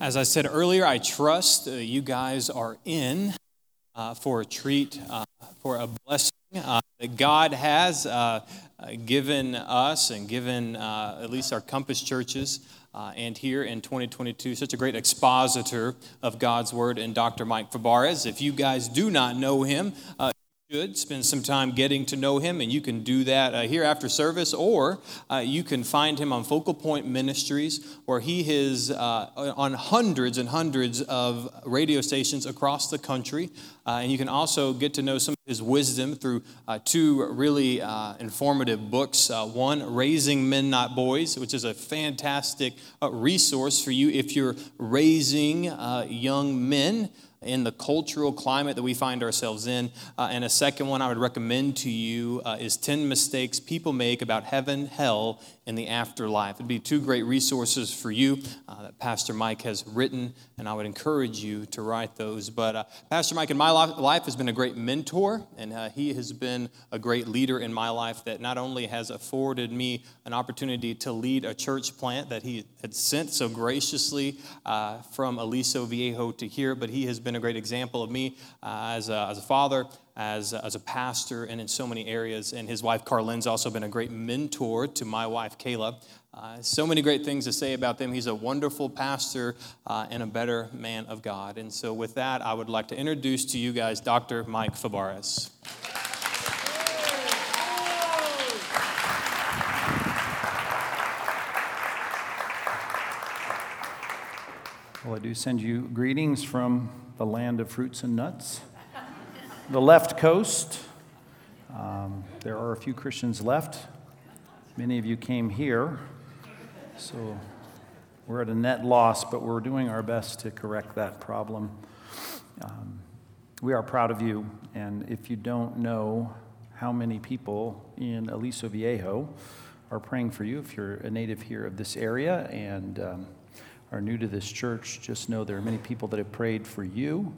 As I said earlier, I trust uh, you guys are in uh, for a treat, uh, for a blessing uh, that God has uh, uh, given us and given at least our Compass churches. and here in 2022, such a great expositor of God's word and Dr. Mike Fabarez. If you guys do not know him, should spend some time getting to know him, and you can do that uh, here after service, or uh, you can find him on Focal Point Ministries, where he is uh, on hundreds and hundreds of radio stations across the country. Uh, and you can also get to know some of his wisdom through uh, two really uh, informative books. one, Raising Men Not Boys, which is a fantastic resource for you if you're raising young men in the cultural climate that we find ourselves in. Uh, and a second one I would recommend to you uh, is 10 Mistakes People Make About Heaven, Hell, and the Afterlife. It'd be two great resources for you uh, that Pastor Mike has written, and I would encourage you to write those. But uh, Pastor Mike in my life has been a great mentor, and uh, he has been a great leader in my life that not only has afforded me an opportunity to lead a church plant that he had sent so graciously uh, from Aliso Viejo to here, but he has been been a great example of me uh, as, a, as a father, as, as a pastor, and in so many areas. And his wife, Carlin's also been a great mentor to my wife, Kayla. Uh, so many great things to say about them. He's a wonderful pastor uh, and a better man of God. And so, with that, I would like to introduce to you guys Dr. Mike Fabarez. Well, I do send you greetings from the land of fruits and nuts. The left coast, um, there are a few Christians left. Many of you came here, so we're at a net loss, but we're doing our best to correct that problem. Um, we are proud of you, and if you don't know how many people in Aliso Viejo are praying for you, if you're a native here of this area and um, are new to this church, just know there are many people that have prayed for you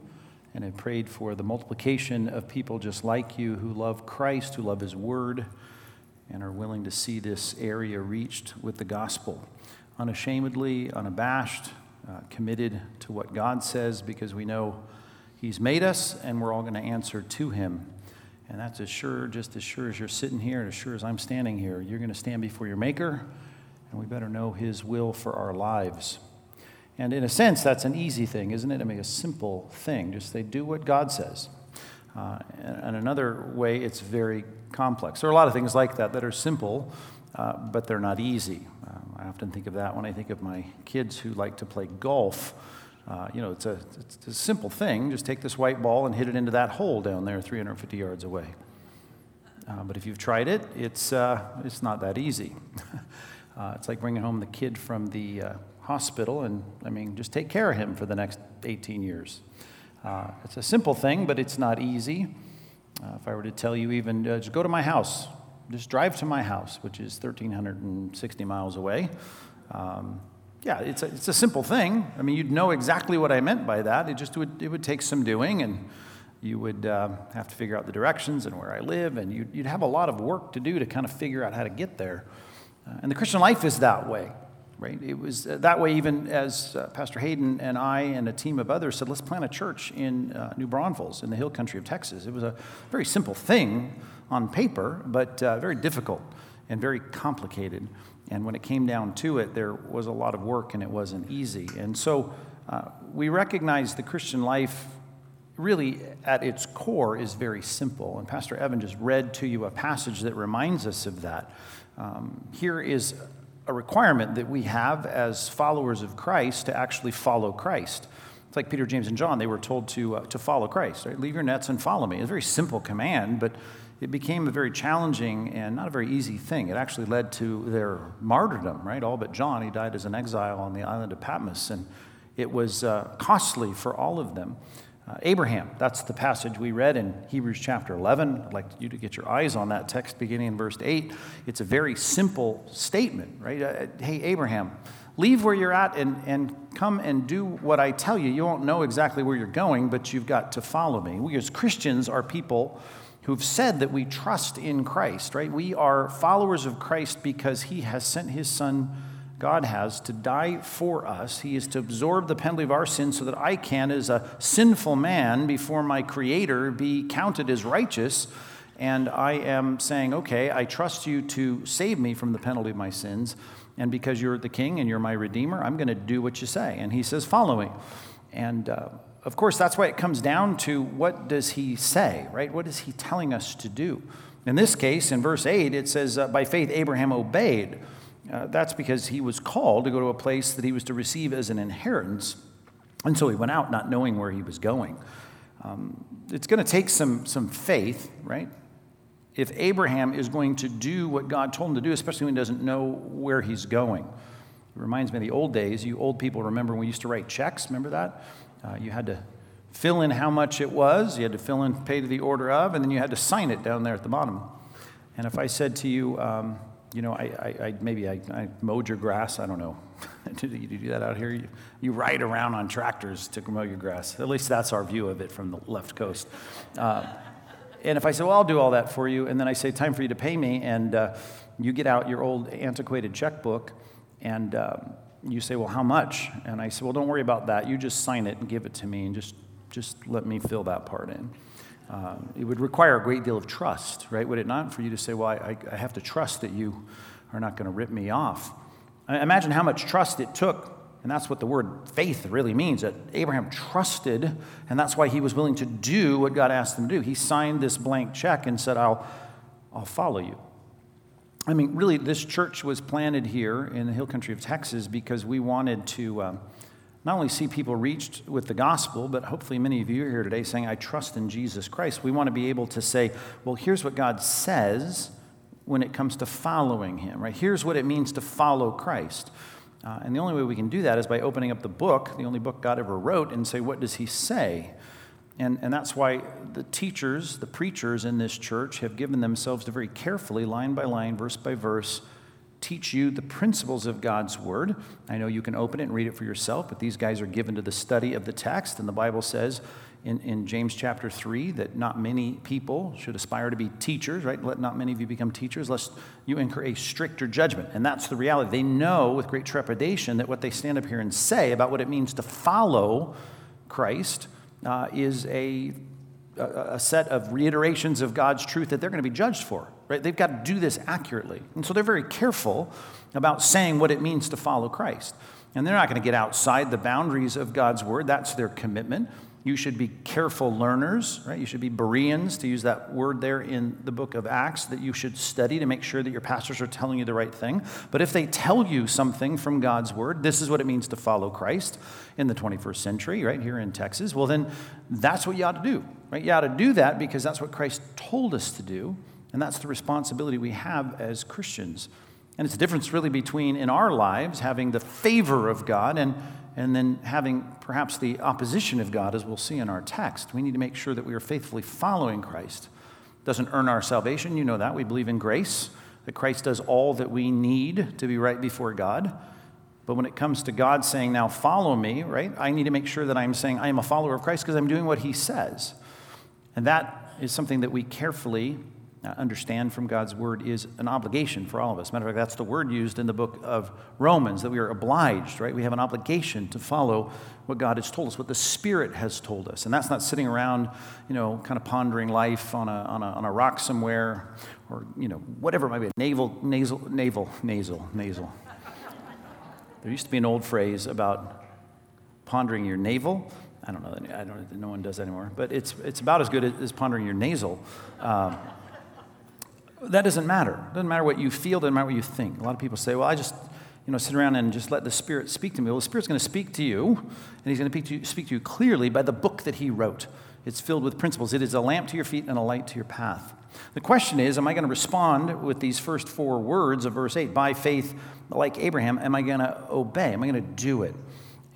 and I prayed for the multiplication of people just like you who love Christ, who love His Word, and are willing to see this area reached with the gospel. Unashamedly, unabashed, uh, committed to what God says because we know He's made us and we're all going to answer to Him. And that's as sure, just as sure as you're sitting here, and as sure as I'm standing here. You're going to stand before your Maker, and we better know His will for our lives. And in a sense, that's an easy thing, isn't it? I mean, a simple thing. Just they do what God says. Uh, and another way, it's very complex. There are a lot of things like that that are simple, uh, but they're not easy. Um, I often think of that when I think of my kids who like to play golf. Uh, you know, it's a, it's a simple thing. Just take this white ball and hit it into that hole down there 350 yards away. Uh, but if you've tried it, it's, uh, it's not that easy. Uh, it's like bringing home the kid from the hospital and, I mean, just take care of him for the next 18 years. Uh, it's a simple thing, but it's not easy. Uh, if I were to tell you, even uh, just go to my house, just drive to my house, which is 1,360 miles away. Um, yeah, it's a, it's a simple thing. I mean, you'd know exactly what I meant by that. It just would, it would take some doing, and you would uh, have to figure out the directions and where I live, and you'd, you'd have a lot of work to do to kind of figure out how to get there. Uh, and the Christian life is that way right? It was uh, that way, even as uh, Pastor Hayden and I and a team of others said, let's plant a church in uh, New Braunfels in the hill country of Texas. It was a very simple thing on paper, but uh, very difficult and very complicated. And when it came down to it, there was a lot of work and it wasn't easy. And so uh, we recognize the Christian life really at its core is very simple. And Pastor Evan just read to you a passage that reminds us of that. Um, here is a requirement that we have as followers of Christ to actually follow Christ. It's like Peter, James, and John. They were told to, uh, to follow Christ, right? Leave your nets and follow me. It's a very simple command, but it became a very challenging and not a very easy thing. It actually led to their martyrdom, right? All but John. He died as an exile on the island of Patmos, and it was uh, costly for all of them. Uh, Abraham, that's the passage we read in Hebrews chapter 11. I'd like you to get your eyes on that text beginning in verse 8. It's a very simple statement, right? Uh, hey, Abraham, leave where you're at and, and come and do what I tell you. You won't know exactly where you're going, but you've got to follow me. We as Christians are people who've said that we trust in Christ, right? We are followers of Christ because he has sent his son God has to die for us. He is to absorb the penalty of our sins so that I can, as a sinful man before my Creator, be counted as righteous. And I am saying, okay, I trust you to save me from the penalty of my sins. And because you're the king and you're my redeemer, I'm going to do what you say. And he says, follow me. And uh, of course, that's why it comes down to what does he say, right? What is he telling us to do? In this case, in verse 8, it says, uh, By faith, Abraham obeyed. Uh, that's because he was called to go to a place that he was to receive as an inheritance. And so he went out not knowing where he was going. Um, it's going to take some, some faith, right? If Abraham is going to do what God told him to do, especially when he doesn't know where he's going. It reminds me of the old days. You old people remember when we used to write checks. Remember that? Uh, you had to fill in how much it was, you had to fill in pay to the order of, and then you had to sign it down there at the bottom. And if I said to you, um, you know, I, I, I maybe I, I, mowed your grass, I don't know. do you do that out here? You, you, ride around on tractors to mow your grass. At least that's our view of it from the left coast. Uh, and if I say, well, I'll do all that for you, and then I say, time for you to pay me, and uh, you get out your old antiquated checkbook, and um, you say, well, how much? And I say, well, don't worry about that. You just sign it and give it to me, and just just let me fill that part in. Uh, it would require a great deal of trust, right? Would it not? For you to say, well, I, I have to trust that you are not going to rip me off. Imagine how much trust it took, and that's what the word faith really means that Abraham trusted, and that's why he was willing to do what God asked him to do. He signed this blank check and said, I'll, I'll follow you. I mean, really, this church was planted here in the hill country of Texas because we wanted to. Um, not only see people reached with the gospel, but hopefully many of you are here today saying, I trust in Jesus Christ. We want to be able to say, well, here's what God says when it comes to following Him, right? Here's what it means to follow Christ. Uh, and the only way we can do that is by opening up the book, the only book God ever wrote, and say, what does He say? And, and that's why the teachers, the preachers in this church have given themselves to very carefully, line by line, verse by verse, teach you the principles of God's Word. I know you can open it and read it for yourself, but these guys are given to the study of the text. And the Bible says in, in James chapter 3 that not many people should aspire to be teachers, right? Let not many of you become teachers, lest you incur a stricter judgment. And that's the reality. They know with great trepidation that what they stand up here and say about what it means to follow Christ uh, is a a, set of reiterations of God's truth that they're going to be judged for, right? They've got to do this accurately. And so they're very careful about saying what it means to follow Christ. And they're not going to get outside the boundaries of God's word. That's their commitment. You should be careful learners, right? You should be Bereans, to use that word there in the book of Acts, that you should study to make sure that your pastors are telling you the right thing. But if they tell you something from God's word, this is what it means to follow Christ in the 21st century, right here in Texas, well, then that's what you ought to do, right? You ought to do that because that's what Christ told us to do, and that's the responsibility we have as Christians. And it's the difference really between in our lives having the favor of God and and then having perhaps the opposition of God, as we'll see in our text. We need to make sure that we are faithfully following Christ. Doesn't earn our salvation, you know that. We believe in grace, that Christ does all that we need to be right before God. But when it comes to God saying, now follow me, right, I need to make sure that I'm saying I am a follower of Christ because I'm doing what he says. And that is something that we carefully understand from God's word is an obligation for all of us. Matter of fact, that's the word used in the book of Romans that we are obliged, right? We have an obligation to follow what God has told us, what the Spirit has told us. And that's not sitting around, you know, kind of pondering life on a, on a, on a rock somewhere or, you know, whatever it might be. Naval, nasal, naval, nasal, nasal. There used to be an old phrase about pondering your navel. I don't know. I don't. No one does anymore. But it's it's about as good as pondering your nasal. Um, that doesn't matter. It doesn't matter what you feel, doesn't matter what you think. A lot of people say, well, I just, you know, sit around and just let the Spirit speak to me. Well, the Spirit's going to speak to you, and He's going to speak to, you, clearly by the book that He wrote. It's filled with principles. It is a lamp to your feet and a light to your path. The question is, am I going to respond with these first four words of verse 8? By faith, like Abraham, am I going to obey? Am I going to do it?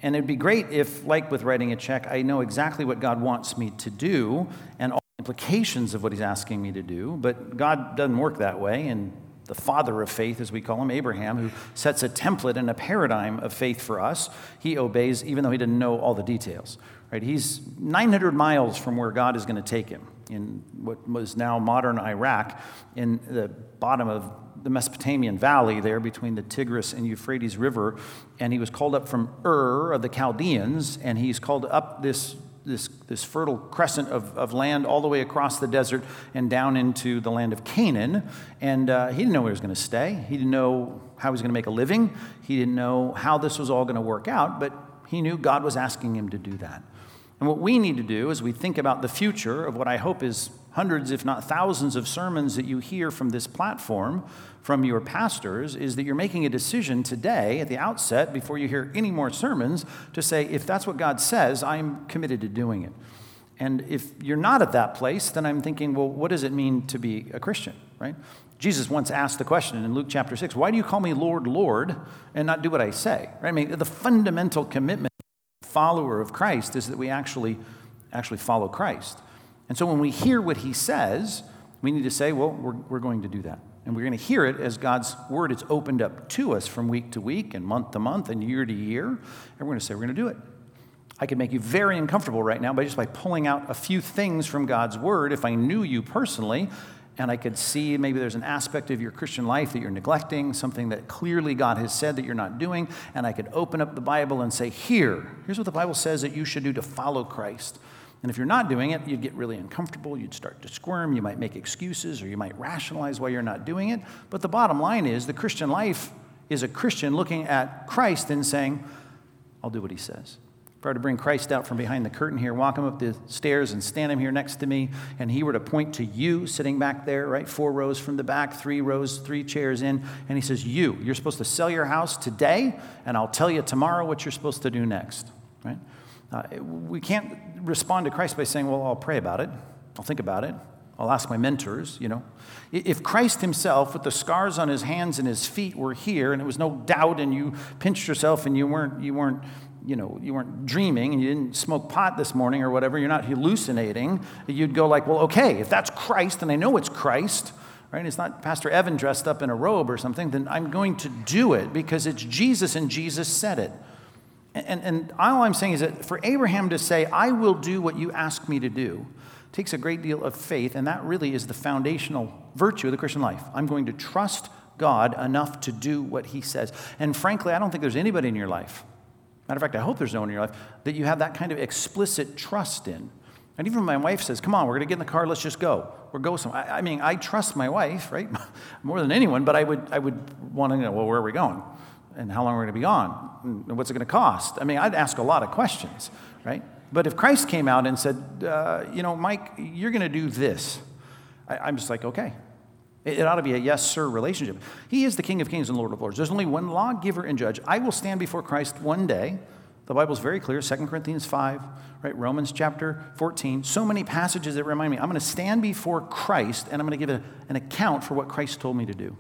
And it'd be great if, like with writing a check, I know exactly what God wants me to do and implications of what he's asking me to do, but God doesn't work that way. And the father of faith, as we call him, Abraham, who sets a template and a paradigm of faith for us, he obeys even though he didn't know all the details. Right? He's 900 miles from where God is going to take him in what was now modern Iraq, in the bottom of the Mesopotamian valley there between the Tigris and Euphrates River, and he was called up from Ur of the Chaldeans, and he's called up this, this, this fertile crescent of, of land all the way across the desert and down into the land of Canaan. And uh, he didn't know where he was going to stay. He didn't know how he was going to make a living. He didn't know how this was all going to work out, but he knew God was asking him to do that. And what we need to do as we think about the future of what I hope is hundreds, if not thousands, of sermons that you hear from this platform from your pastors is that you're making a decision today at the outset, before you hear any more sermons, to say, if that's what God says, I'm committed to doing it. And if you're not at that place, then I'm thinking, well, what does it mean to be a Christian, right? Jesus once asked the question in Luke chapter 6 why do you call me Lord, Lord, and not do what I say? Right? I mean, the fundamental commitment follower of Christ is that we actually, actually follow Christ. And so when we hear what he says, we need to say, well, we're, we're going to do that. And we're going to hear it as God's word is opened up to us from week to week and month to month and year to year. And we're going to say, we're going to do it. I could make you very uncomfortable right now by just by pulling out a few things from God's word if I knew you personally and I could see maybe there's an aspect of your Christian life that you're neglecting, something that clearly God has said that you're not doing, and I could open up the Bible and say, Here, here's what the Bible says that you should do to follow Christ. And if you're not doing it, you'd get really uncomfortable, you'd start to squirm, you might make excuses, or you might rationalize why you're not doing it. But the bottom line is the Christian life is a Christian looking at Christ and saying, I'll do what he says. If I were to bring Christ out from behind the curtain here, walk him up the stairs and stand him here next to me, and he were to point to you sitting back there, right? Four rows from the back, three rows, three chairs in, and he says, You, you're supposed to sell your house today, and I'll tell you tomorrow what you're supposed to do next, right? Uh, we can't respond to Christ by saying, Well, I'll pray about it, I'll think about it, I'll ask my mentors, you know. If Christ himself, with the scars on his hands and his feet, were here, and it was no doubt, and you pinched yourself and you weren't, you weren't, you know, you weren't dreaming and you didn't smoke pot this morning or whatever, you're not hallucinating, you'd go like, well, okay, if that's Christ, and I know it's Christ, right? It's not Pastor Evan dressed up in a robe or something, then I'm going to do it because it's Jesus and Jesus said it. And, and all I'm saying is that for Abraham to say, I will do what you ask me to do, takes a great deal of faith, and that really is the foundational virtue of the Christian life. I'm going to trust God enough to do what he says. And frankly, I don't think there's anybody in your life, matter of fact, I hope there's no one in your life, that you have that kind of explicit trust in. And even my wife says, Come on, we're going to get in the car, let's just go. Or go somewhere. I, I mean, I trust my wife, right? More than anyone, but I would, I would want to know, well, where are we going? And how long are we're going to be gone, and what's it going to cost. I mean, I'd ask a lot of questions, right? But if Christ came out and said, uh, you know, Mike, you're going to do this, I, am just like, okay. It, it ought to be a yes, sir relationship. He is the King of Kings and Lord of Lords. There's only one lawgiver and judge. I will stand before Christ one day. The Bible's very clear, 2 Corinthians 5, right? Romans chapter 14. So many passages that remind me I'm going to stand before Christ and I'm going to give a, an account for what Christ told me to do.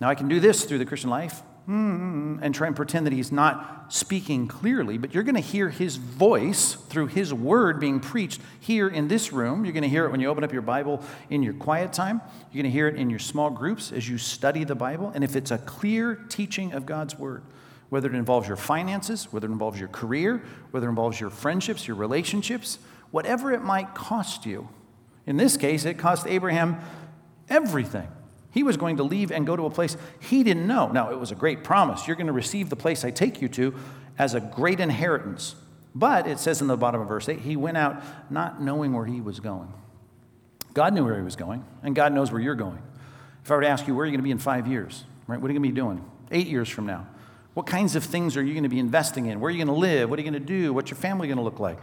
Now, I can do this through the Christian life and try and pretend that he's not speaking clearly, but you're going to hear his voice through his word being preached here in this room. You're going to hear it when you open up your Bible in your quiet time. You're going to hear it in your small groups as you study the Bible. And if it's a clear teaching of God's word, whether it involves your finances, whether it involves your career, whether it involves your friendships, your relationships, whatever it might cost you. In this case, it cost Abraham everything. He was going to leave and go to a place he didn't know. Now, it was a great promise. You're going to receive the place I take you to as a great inheritance. But it says in the bottom of verse 8, he went out not knowing where he was going. God knew where he was going, and God knows where you're going. If I were to ask you, where are you going to be in five years? Right? What are you going to be doing? Eight years from now? What kinds of things are you going to be investing in? Where are you going to live? What are you going to do? What's your family going to look like?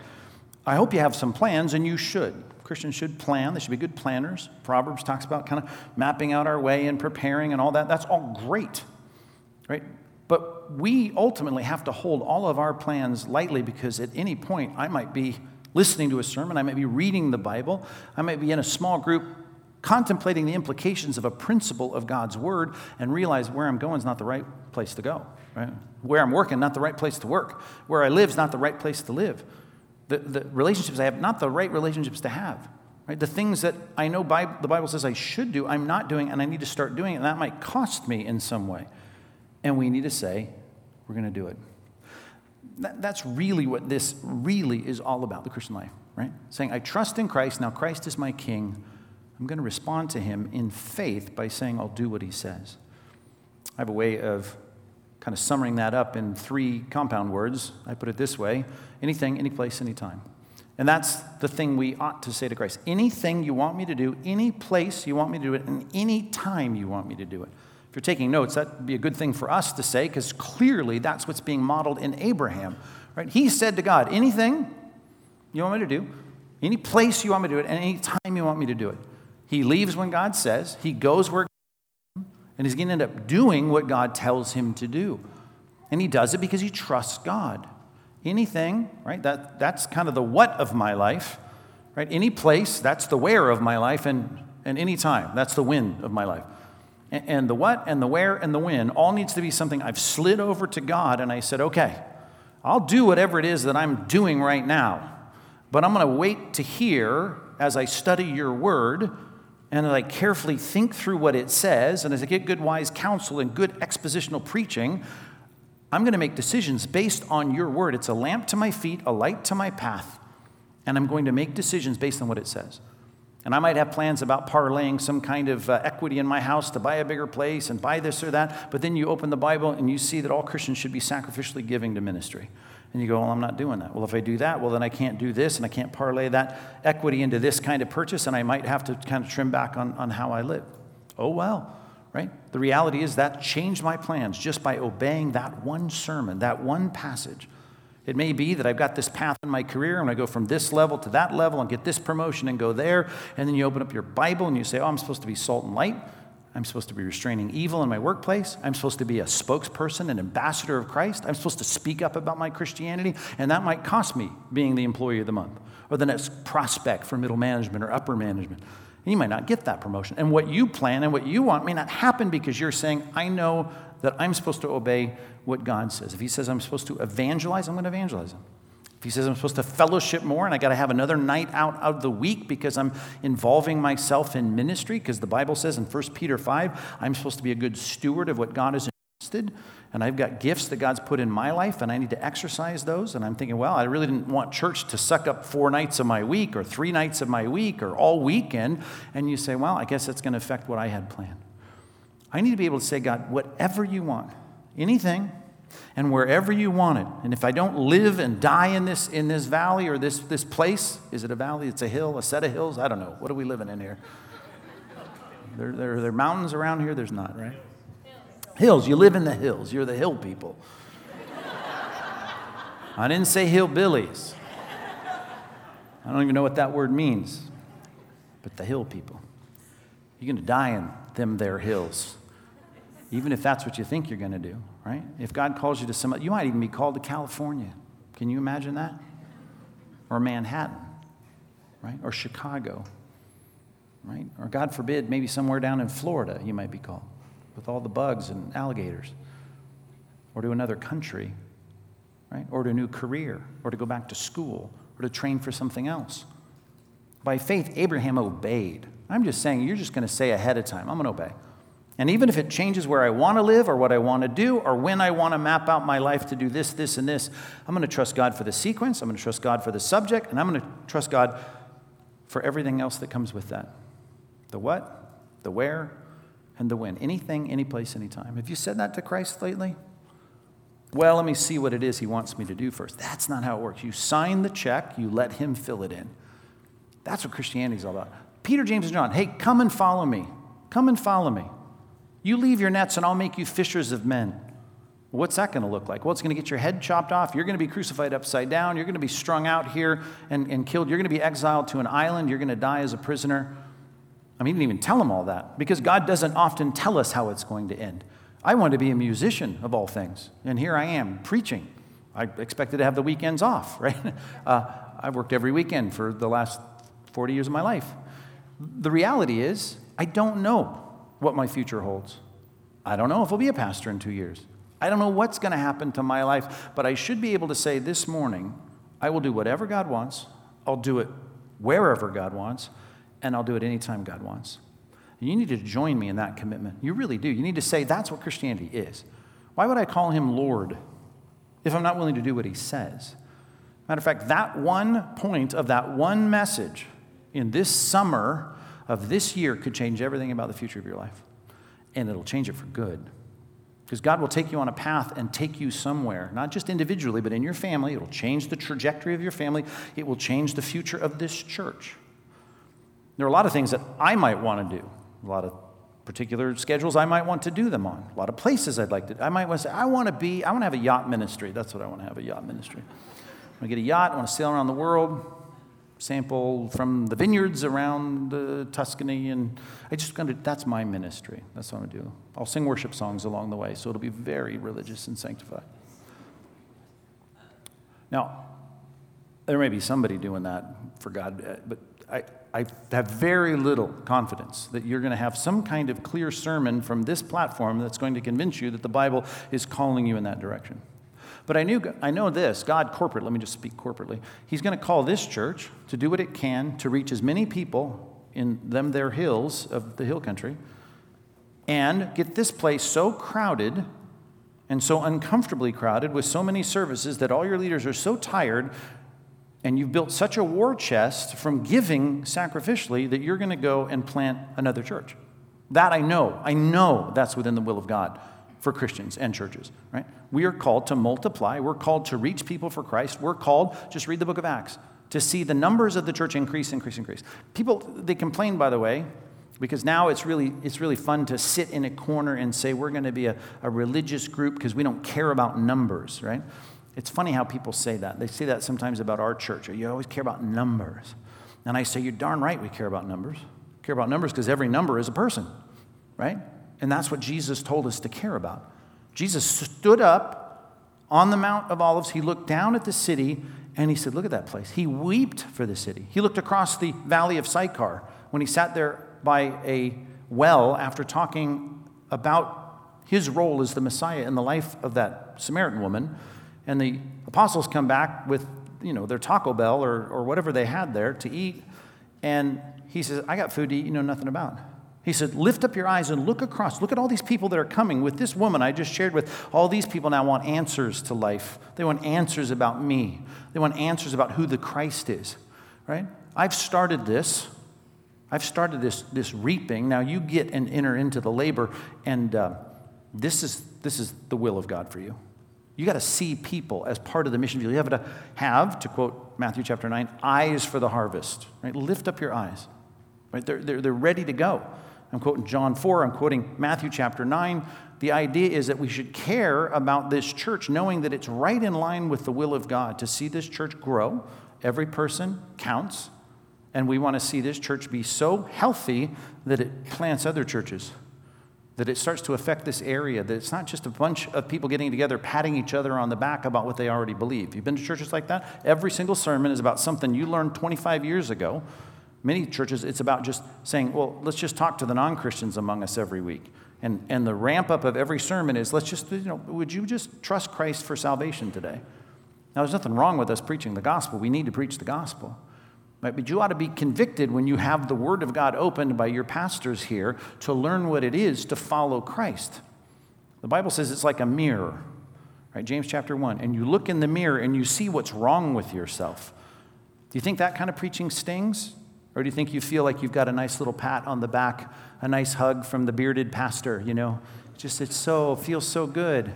I hope you have some plans, and you should. Christians should plan. They should be good planners. Proverbs talks about kind of mapping out our way and preparing and all that. That's all great, right? But we ultimately have to hold all of our plans lightly because at any point I might be listening to a sermon, I might be reading the Bible, I might be in a small group contemplating the implications of a principle of God's word and realize where I'm going is not the right place to go. Right? Where I'm working, not the right place to work. Where I live is not the right place to live the, the relationships I have, not the right relationships to have. Right? The things that I know Bible, the Bible says I should do, I'm not doing, and I need to start doing it, and that might cost me in some way. And we need to say, we're going to do it. That, that's really what this really is all about, the Christian life, right? Saying, I trust in Christ, now Christ is my king, I'm going to respond to him in faith by saying, I'll do what he says. I have a way of kind of summing that up in three compound words. I put it this way anything, any place, anytime. And that's the thing we ought to say to Christ. Anything you want me to do, any place you want me to do it, and any time you want me to do it. If you're taking notes, that'd be a good thing for us to say because clearly that's what's being modeled in Abraham. Right? He said to God, anything you want me to do, any place you want me to do it, and any time you want me to do it. He leaves when God says, he goes where and he's going to end up doing what God tells him to do. And he does it because he trusts God. Anything, right? That, that's kind of the what of my life, right? Any place, that's the where of my life, and, and any time, that's the when of my life. And, and the what and the where and the when all needs to be something I've slid over to God and I said, okay, I'll do whatever it is that I'm doing right now, but I'm going to wait to hear as I study your word and as I carefully think through what it says, and as I get good, wise counsel and good expositional preaching, I'm going to make decisions based on your word. It's a lamp to my feet, a light to my path, and I'm going to make decisions based on what it says. And I might have plans about parlaying some kind of uh, equity in my house to buy a bigger place and buy this or that, but then you open the Bible and you see that all Christians should be sacrificially giving to ministry. And you go, well, I'm not doing that. Well, if I do that, well, then I can't do this, and I can't parlay that equity into this kind of purchase, and I might have to kind of trim back on, on how I live. Oh, well, right? The reality is that changed my plans just by obeying that one sermon, that one passage. It may be that I've got this path in my career and I go from this level to that level and get this promotion and go there. And then you open up your Bible and you say, Oh, I'm supposed to be salt and light. I'm supposed to be restraining evil in my workplace. I'm supposed to be a spokesperson, an ambassador of Christ. I'm supposed to speak up about my Christianity, and that might cost me being the employee of the month or the next prospect for middle management or upper management. And you might not get that promotion. And what you plan and what you want may not happen because you're saying, I know that I'm supposed to obey what God says. If He says I'm supposed to evangelize, I'm going to evangelize Him. If he says I'm supposed to fellowship more and I got to have another night out of the week because I'm involving myself in ministry, because the Bible says in 1 Peter 5, I'm supposed to be a good steward of what God has entrusted, and I've got gifts that God's put in my life and I need to exercise those. And I'm thinking, well, I really didn't want church to suck up four nights of my week or three nights of my week or all weekend. And you say, well, I guess that's going to affect what I had planned. I need to be able to say, God, whatever you want, anything, and wherever you want it. And if I don't live and die in this, in this valley or this, this place, is it a valley? It's a hill, a set of hills? I don't know. What are we living in here? There, there, there are mountains around here? There's not, right? Hills. You live in the hills. You're the hill people. I didn't say hillbillies. I don't even know what that word means. But the hill people. You're going to die in them there hills even if that's what you think you're going to do, right? If God calls you to some, you might even be called to California. Can you imagine that? Or Manhattan, right? Or Chicago, right? Or God forbid, maybe somewhere down in Florida you might be called with all the bugs and alligators. Or to another country, right? Or to a new career, or to go back to school, or to train for something else. By faith, Abraham obeyed. I'm just saying, you're just going to say ahead of time, I'm going to obey. And even if it changes where I want to live or what I want to do or when I want to map out my life to do this, this, and this, I'm going to trust God for the sequence, I'm going to trust God for the subject, and I'm going to trust God for everything else that comes with that the what, the where, and the when. Anything, any place, anytime. Have you said that to Christ lately? Well, let me see what it is he wants me to do first. That's not how it works. You sign the check, you let him fill it in. That's what Christianity is all about. Peter, James, and John, hey, come and follow me. Come and follow me. You leave your nets and I'll make you fishers of men. What's that going to look like? Well, it's going to get your head chopped off. You're going to be crucified upside down. You're going to be strung out here and, and killed. You're going to be exiled to an island. You're going to die as a prisoner. I mean, he didn't even tell him all that because God doesn't often tell us how it's going to end. I wanted to be a musician of all things, and here I am preaching. I expected to have the weekends off, right? Uh, I've worked every weekend for the last 40 years of my life. The reality is, I don't know what my future holds. I don't know if I'll be a pastor in two years. I don't know what's going to happen to my life, but I should be able to say this morning, I will do whatever God wants. I'll do it wherever God wants, and I'll do it anytime God wants. You need to join me in that commitment. You really do. You need to say, that's what Christianity is. Why would I call him Lord if I'm not willing to do what he says? Matter of fact, that one point of that one message in this summer of this year could change everything about the future of your life. And it'll change it for good. Because God will take you on a path and take you somewhere, not just individually, but in your family. It'll change the trajectory of your family, it will change the future of this church. There are a lot of things that I might want to do, a lot of particular schedules I might want to do them on, a lot of places I'd like to. I might want to say, I want to be, I want to have a yacht ministry. That's what I want to have a yacht ministry. I want to get a yacht, I want to sail around the world, sample from the vineyards around uh, Tuscany, and I just kind of, that's my ministry. That's what I'm going to do. I'll sing worship songs along the way, so it'll be very religious and sanctified. Now, there may be somebody doing that for God, uh, but I, I have very little confidence that you're going to have some kind of clear sermon from this platform that's going to convince you that the Bible is calling you in that direction. But I, knew, I know this God corporate, let me just speak corporately. He's going to call this church to do what it can to reach as many people in them there hills of the hill country and get this place so crowded and so uncomfortably crowded with so many services that all your leaders are so tired and you've built such a war chest from giving sacrificially that you're going to go and plant another church. That I know. I know that's within the will of God for Christians and churches, right? We are called to multiply. We're called to reach people for Christ. We're called, just read the book of Acts, to see the numbers of the church increase, increase, increase. People, they complain, by the way, because now it's really, it's really fun to sit in a corner and say we're going to be a, a religious group because we don't care about numbers, right? It's funny how people say that. They say that sometimes about our church. You always care about numbers. And I say, You're darn right we care about numbers. Care about numbers because every number is a person, right? And that's what Jesus told us to care about. Jesus stood up on the Mount of Olives. He looked down at the city and he said, Look at that place. He wept for the city. He looked across the valley of Sychar when he sat there by a well after talking about his role as the Messiah in the life of that Samaritan woman. And the apostles come back with, you know, their Taco Bell or, or whatever they had there to eat. And he says, I got food to eat you know nothing about. He said, Lift up your eyes and look across. Look at all these people that are coming. With this woman I just shared with, all these people now want answers to life. They want answers about me. They want answers about who the Christ is, right? I've started this. I've started this, this reaping. Now you get and enter into the labor, and uh, this, is, this is the will of God for you. You got to see people as part of the mission field. You have to have, to quote Matthew chapter 9, eyes for the harvest. Right? Lift up your eyes. Right? They're, they're, they're ready to go. I'm quoting John 4, I'm quoting Matthew chapter 9. The idea is that we should care about this church, knowing that it's right in line with the will of God to see this church grow. Every person counts. And we want to see this church be so healthy that it plants other churches, that it starts to affect this area, that it's not just a bunch of people getting together, patting each other on the back about what they already believe. You've been to churches like that? Every single sermon is about something you learned 25 years ago Many churches, it's about just saying, well, let's just talk to the non Christians among us every week. And, and the ramp up of every sermon is, let's just, you know, would you just trust Christ for salvation today? Now, there's nothing wrong with us preaching the gospel. We need to preach the gospel. Right? But you ought to be convicted when you have the Word of God opened by your pastors here to learn what it is to follow Christ. The Bible says it's like a mirror, right? James chapter 1. And you look in the mirror and you see what's wrong with yourself. Do you think that kind of preaching stings? Or do you think you feel like you've got a nice little pat on the back, a nice hug from the bearded pastor, you know? Just it's so feels so good.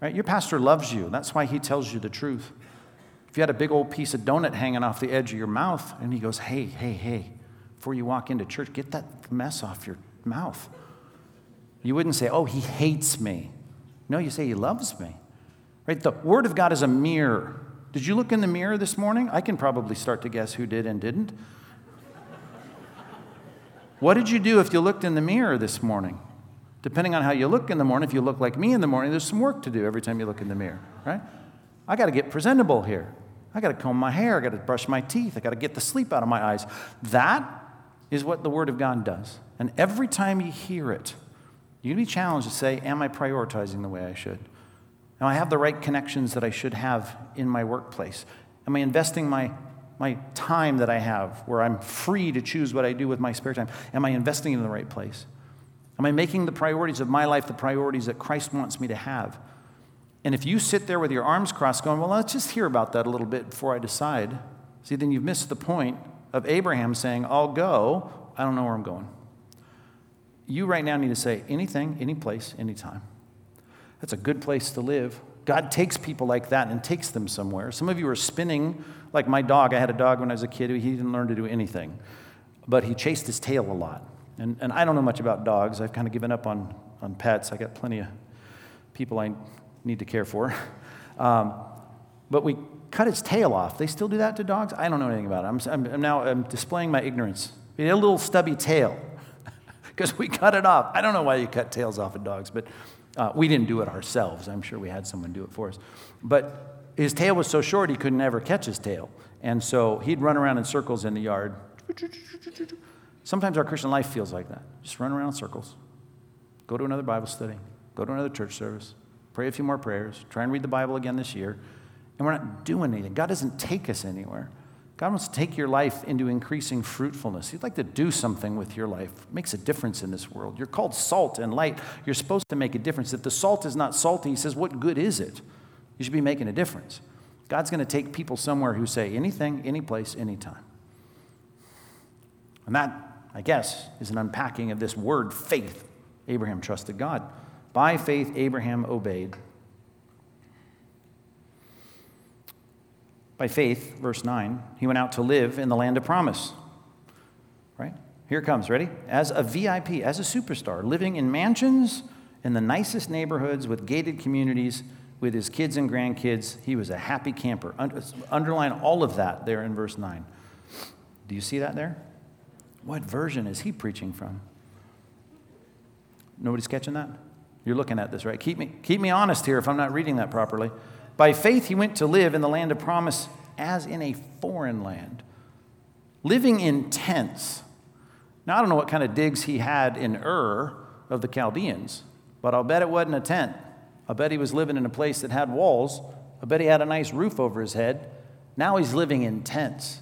Right? Your pastor loves you. That's why he tells you the truth. If you had a big old piece of donut hanging off the edge of your mouth and he goes, "Hey, hey, hey, before you walk into church, get that mess off your mouth." You wouldn't say, "Oh, he hates me." No, you say he loves me. Right? The word of God is a mirror. Did you look in the mirror this morning? I can probably start to guess who did and didn't. What did you do if you looked in the mirror this morning? Depending on how you look in the morning, if you look like me in the morning, there's some work to do every time you look in the mirror, right? I got to get presentable here. I got to comb my hair. I got to brush my teeth. I got to get the sleep out of my eyes. That is what the Word of God does. And every time you hear it, you're going to be challenged to say, Am I prioritizing the way I should? Am I have the right connections that I should have in my workplace? Am I investing my my time that I have, where I'm free to choose what I do with my spare time, am I investing in the right place? Am I making the priorities of my life the priorities that Christ wants me to have? And if you sit there with your arms crossed going, well, let's just hear about that a little bit before I decide, see, then you've missed the point of Abraham saying, I'll go, I don't know where I'm going. You right now need to say anything, any place, anytime. That's a good place to live. God takes people like that and takes them somewhere. Some of you are spinning, like my dog. I had a dog when I was a kid. He didn't learn to do anything, but he chased his tail a lot. And, and I don't know much about dogs. I've kind of given up on, on pets. I got plenty of people I need to care for. Um, but we cut its tail off. They still do that to dogs? I don't know anything about it. I'm, I'm now I'm displaying my ignorance. He had a little stubby tail because we cut it off. I don't know why you cut tails off of dogs, but uh, we didn't do it ourselves. I'm sure we had someone do it for us. But his tail was so short he could never catch his tail. And so he'd run around in circles in the yard. Sometimes our Christian life feels like that. Just run around in circles. Go to another Bible study. Go to another church service. Pray a few more prayers. Try and read the Bible again this year. And we're not doing anything. God doesn't take us anywhere. God wants to take your life into increasing fruitfulness. He'd like to do something with your life. It makes a difference in this world. You're called salt and light. You're supposed to make a difference. If the salt is not salty, he says, what good is it? You should be making a difference. God's going to take people somewhere who say anything, any place, anytime. And that, I guess, is an unpacking of this word faith. Abraham trusted God. By faith, Abraham obeyed. By faith, verse 9, he went out to live in the land of promise. Right? Here comes. Ready? As a VIP, as a superstar, living in mansions in the nicest neighborhoods with gated communities with his kids and grandkids. He was a happy camper. Underline all of that there in verse 9. Do you see that there? What version is he preaching from? Nobody's catching that? You're looking at this, right? Keep me, keep me honest here if I'm not reading that properly. By faith, he went to live in the land of promise as in a foreign land, living in tents. Now, I don't know what kind of digs he had in Ur of the Chaldeans, but I'll bet it wasn't a tent. I bet he was living in a place that had walls. I bet he had a nice roof over his head. Now he's living in tents.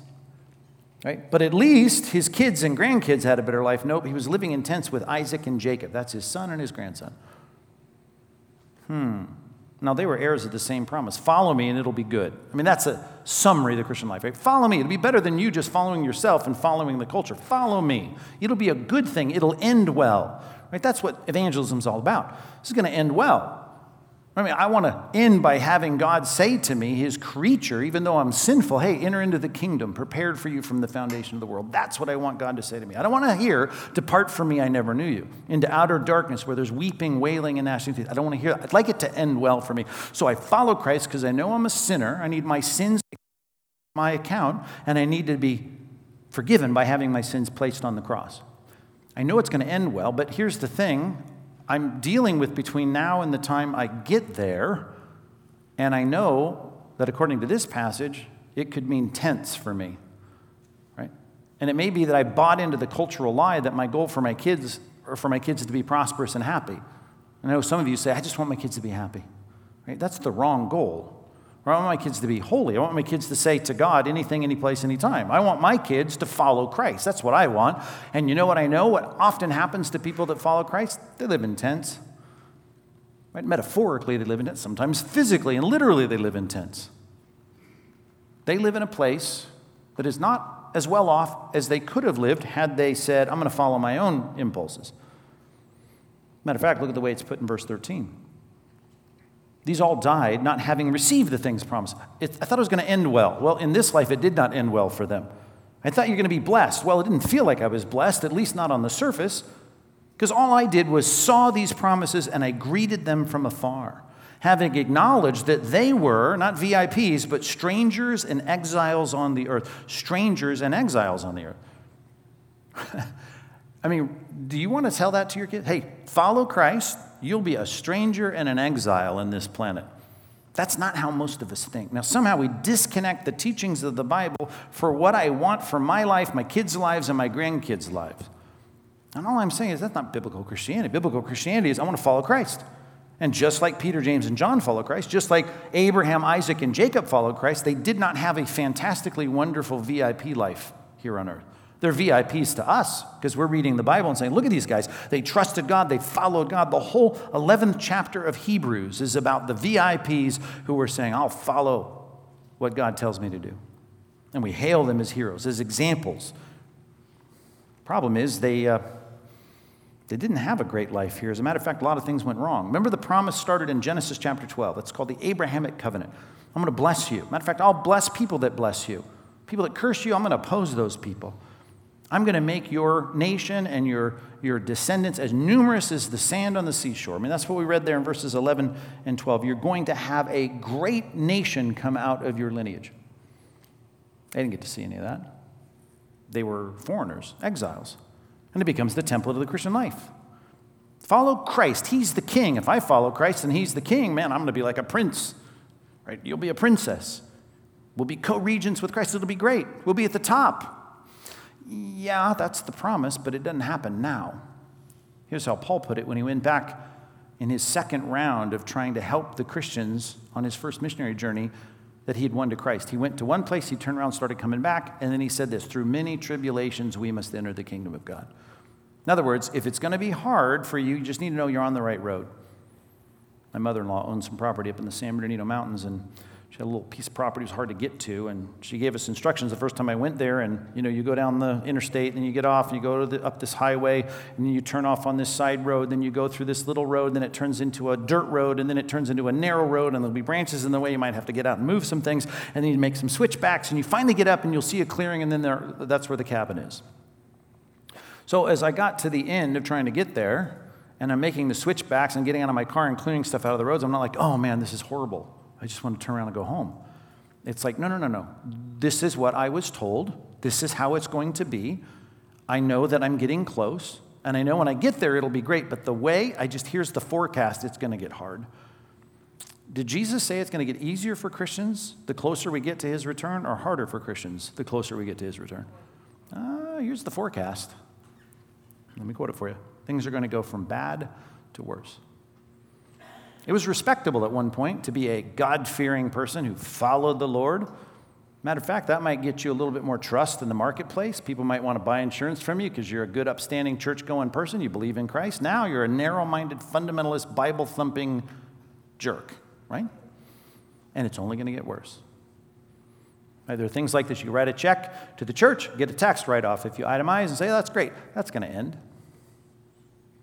Right? But at least his kids and grandkids had a better life. Nope, he was living in tents with Isaac and Jacob. That's his son and his grandson. Hmm. Now, they were heirs of the same promise. Follow me and it'll be good. I mean, that's a summary of the Christian life, right? Follow me. It'll be better than you just following yourself and following the culture. Follow me. It'll be a good thing. It'll end well, right? That's what evangelism is all about. This is going to end well. I mean, I want to end by having God say to me, his creature, even though I'm sinful, hey, enter into the kingdom prepared for you from the foundation of the world. That's what I want God to say to me. I don't want to hear, depart from me, I never knew you, into outer darkness where there's weeping, wailing, and gnashing teeth. I don't want to hear that. I'd like it to end well for me. So I follow Christ because I know I'm a sinner. I need my sins my account, and I need to be forgiven by having my sins placed on the cross. I know it's going to end well, but here's the thing I'm dealing with between now and the time I get there. And I know that according to this passage, it could mean tenths for me. Right? And it may be that I bought into the cultural lie that my goal for my kids or for my kids is to be prosperous and happy. And I know some of you say, I just want my kids to be happy. Right? That's the wrong goal. I want my kids to be holy. I want my kids to say to God anything, any place, anytime. I want my kids to follow Christ. That's what I want. And you know what I know? What often happens to people that follow Christ? They live in tents. Right? Metaphorically, they live in tents. Sometimes physically and literally, they live in tents. They live in a place that is not as well off as they could have lived had they said, I'm going to follow my own impulses. Matter of fact, look at the way it's put in verse 13. These all died not having received the things promised. It, I thought it was going to end well. Well, in this life, it did not end well for them. I thought you were going to be blessed. Well, it didn't feel like I was blessed, at least not on the surface, because all I did was saw these promises and I greeted them from afar, having acknowledged that they were not VIPs, but strangers and exiles on the earth. Strangers and exiles on the earth. I mean, do you want to tell that to your kids? Hey, follow Christ, you'll be a stranger and an exile in this planet. That's not how most of us think. Now, somehow we disconnect the teachings of the Bible for what I want for my life, my kids' lives, and my grandkids' lives. And all I'm saying is that's not biblical Christianity. Biblical Christianity is I want to follow Christ. And just like Peter, James, and John follow Christ, just like Abraham, Isaac, and Jacob followed Christ, they did not have a fantastically wonderful VIP life here on earth. They're VIPs to us because we're reading the Bible and saying, look at these guys. They trusted God, they followed God. The whole 11th chapter of Hebrews is about the VIPs who were saying, I'll follow what God tells me to do. And we hail them as heroes, as examples. Problem is, they, uh, they didn't have a great life here. As a matter of fact, a lot of things went wrong. Remember, the promise started in Genesis chapter 12. It's called the Abrahamic covenant. I'm going to bless you. Matter of fact, I'll bless people that bless you. People that curse you, I'm going to oppose those people. I'm going to make your nation and your, your descendants as numerous as the sand on the seashore. I mean, that's what we read there in verses 11 and 12. You're going to have a great nation come out of your lineage. They didn't get to see any of that. They were foreigners, exiles. And it becomes the template of the Christian life. Follow Christ. He's the king. If I follow Christ and he's the king, man, I'm going to be like a prince. Right? You'll be a princess. We'll be co regents with Christ. It'll be great. We'll be at the top. Yeah, that's the promise, but it doesn't happen now. Here's how Paul put it when he went back in his second round of trying to help the Christians on his first missionary journey that he had won to Christ. He went to one place, he turned around, started coming back, and then he said this Through many tribulations, we must enter the kingdom of God. In other words, if it's going to be hard for you, you just need to know you're on the right road. My mother in law owns some property up in the San Bernardino Mountains, and she had a little piece of property it was hard to get to, and she gave us instructions the first time I went there. And you know, you go down the interstate, and you get off, and you go the, up this highway, and you turn off on this side road. Then you go through this little road, then it turns into a dirt road, and then it turns into a narrow road, and there'll be branches in the way. You might have to get out and move some things, and then you make some switchbacks, and you finally get up, and you'll see a clearing, and then there, that's where the cabin is. So as I got to the end of trying to get there, and I'm making the switchbacks and getting out of my car and clearing stuff out of the roads, I'm not like, oh man, this is horrible. I just want to turn around and go home. It's like, no, no, no, no. This is what I was told. This is how it's going to be. I know that I'm getting close. And I know when I get there, it'll be great. But the way, I just, here's the forecast, it's going to get hard. Did Jesus say it's going to get easier for Christians the closer we get to his return, or harder for Christians the closer we get to his return? Uh, here's the forecast. Let me quote it for you. Things are going to go from bad to worse. It was respectable at one point to be a God fearing person who followed the Lord. Matter of fact, that might get you a little bit more trust in the marketplace. People might want to buy insurance from you because you're a good, upstanding, church going person. You believe in Christ. Now you're a narrow minded, fundamentalist, Bible thumping jerk, right? And it's only going to get worse. There are things like this. You write a check to the church, get a tax write off. If you itemize and say, oh, that's great, that's going to end.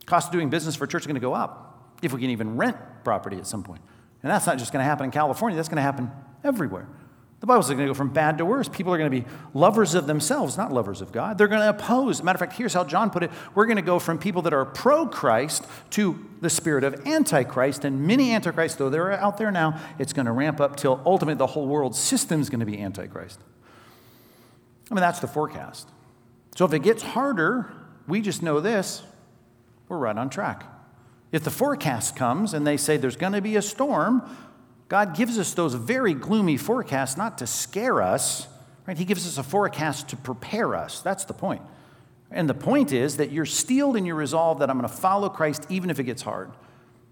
Cost of doing business for church is going to go up if we can even rent property at some point. And that's not just going to happen in California, that's going to happen everywhere. The Bible's going to go from bad to worse. People are going to be lovers of themselves, not lovers of God. They're going to oppose. Matter of fact, here's how John put it we're going to go from people that are pro Christ to the spirit of antichrist. And many antichrists, though they're out there now, it's going to ramp up till ultimately the whole world system is going to be antichrist. I mean, that's the forecast. So if it gets harder, we just know this we're right on track. If the forecast comes and they say there's going to be a storm, God gives us those very gloomy forecasts not to scare us, right? He gives us a forecast to prepare us. That's the point. And the point is that you're steeled in your resolve that I'm going to follow Christ even if it gets hard.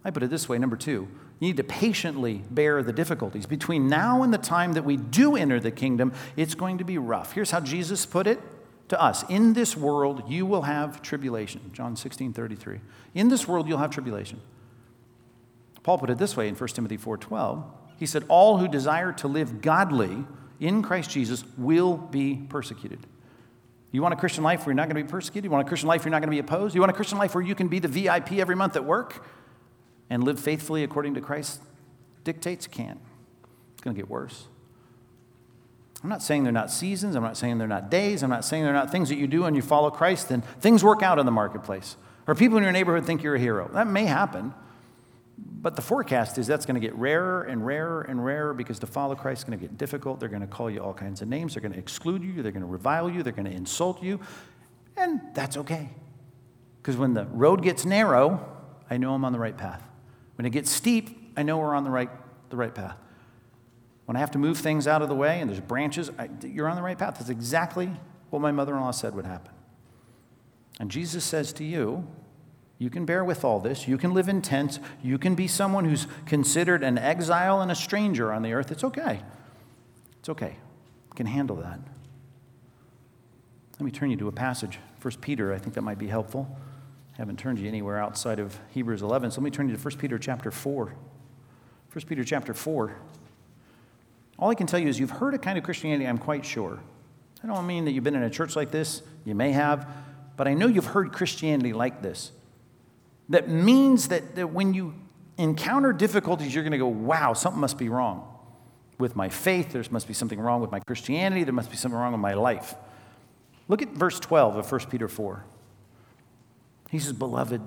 I put it this way number two, you need to patiently bear the difficulties. Between now and the time that we do enter the kingdom, it's going to be rough. Here's how Jesus put it to us In this world, you will have tribulation. John 16, 33. In this world, you'll have tribulation. Paul put it this way in 1 Timothy 4:12. He said, All who desire to live godly in Christ Jesus will be persecuted. You want a Christian life where you're not going to be persecuted? You want a Christian life where you're not going to be opposed? You want a Christian life where you can be the VIP every month at work and live faithfully according to Christ's dictates? Can't. It's going to get worse. I'm not saying they're not seasons. I'm not saying they're not days. I'm not saying they're not things that you do and you follow Christ and things work out in the marketplace. Or people in your neighborhood think you're a hero. That may happen. But the forecast is that's going to get rarer and rarer and rarer because to follow Christ is going to get difficult. They're going to call you all kinds of names. They're going to exclude you. They're going to revile you. They're going to insult you. And that's okay. Because when the road gets narrow, I know I'm on the right path. When it gets steep, I know we're on the right, the right path. When I have to move things out of the way and there's branches, I, you're on the right path. That's exactly what my mother in law said would happen. And Jesus says to you, you can bear with all this. You can live in tents. You can be someone who's considered an exile and a stranger on the earth. It's okay. It's okay. You can handle that. Let me turn you to a passage. First Peter, I think that might be helpful. I haven't turned you anywhere outside of Hebrews 11, so let me turn you to 1 Peter chapter 4. 1 Peter chapter 4. All I can tell you is you've heard a kind of Christianity, I'm quite sure. I don't mean that you've been in a church like this, you may have, but I know you've heard Christianity like this. That means that, that when you encounter difficulties, you're going to go, wow, something must be wrong with my faith. There must be something wrong with my Christianity. There must be something wrong with my life. Look at verse 12 of 1 Peter 4. He says, Beloved,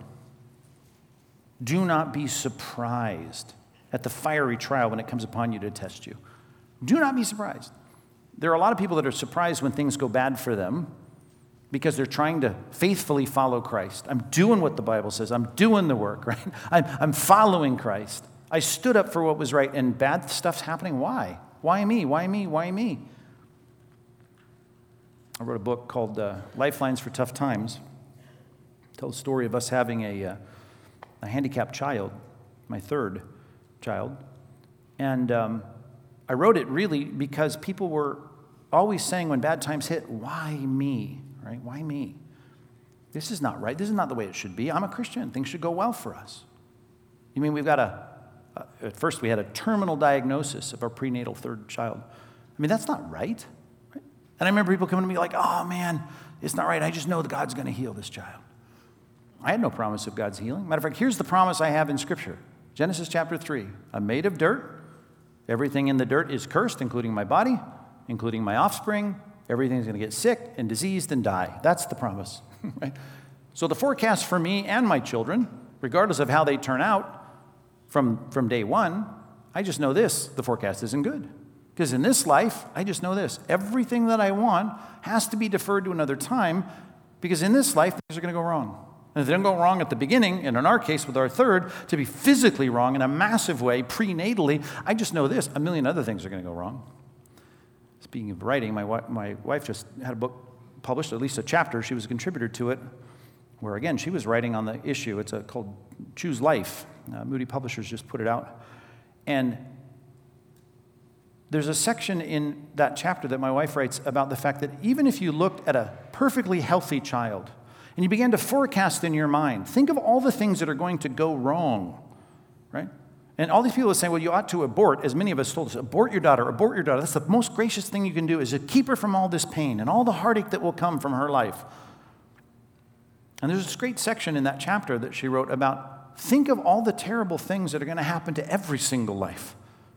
do not be surprised at the fiery trial when it comes upon you to test you. Do not be surprised. There are a lot of people that are surprised when things go bad for them because they're trying to faithfully follow Christ. I'm doing what the Bible says, I'm doing the work, right? I'm, I'm following Christ. I stood up for what was right, and bad stuff's happening. Why? Why me? Why me? Why me? I wrote a book called uh, Lifelines for Tough Times. Tell the story of us having a, uh, a handicapped child, my third child. And um, I wrote it really because people were always saying when bad times hit, why me? Right? Why me? This is not right. This is not the way it should be. I'm a Christian. Things should go well for us. You mean we've got a, at first we had a terminal diagnosis of our prenatal third child. I mean, that's not right. right? And I remember people coming to me like, oh man, it's not right. I just know that God's going to heal this child. I had no promise of God's healing. Matter of fact, here's the promise I have in Scripture Genesis chapter 3. I'm made of dirt. Everything in the dirt is cursed, including my body, including my offspring. Everything's going to get sick and diseased and die. That's the promise. So the forecast for me and my children, regardless of how they turn out from, from day one, I just know this the forecast isn't good. Because in this life, I just know this everything that I want has to be deferred to another time because in this life, things are going to go wrong. And if they don't go wrong at the beginning, and in our case with our third, to be physically wrong in a massive way, prenatally, I just know this a million other things are going to go wrong. Speaking of writing, my, my wife just had a book published, at least a chapter. She was a contributor to it, where again, she was writing on the issue. It's a, called Choose Life. Uh, Moody Publishers just put it out. And there's a section in that chapter that my wife writes about the fact that even if you looked at a perfectly healthy child, and you began to forecast in your mind. Think of all the things that are going to go wrong, right? And all these people are saying, well, you ought to abort, as many of us told us, abort your daughter, abort your daughter. That's the most gracious thing you can do is to keep her from all this pain and all the heartache that will come from her life. And there's this great section in that chapter that she wrote about think of all the terrible things that are going to happen to every single life,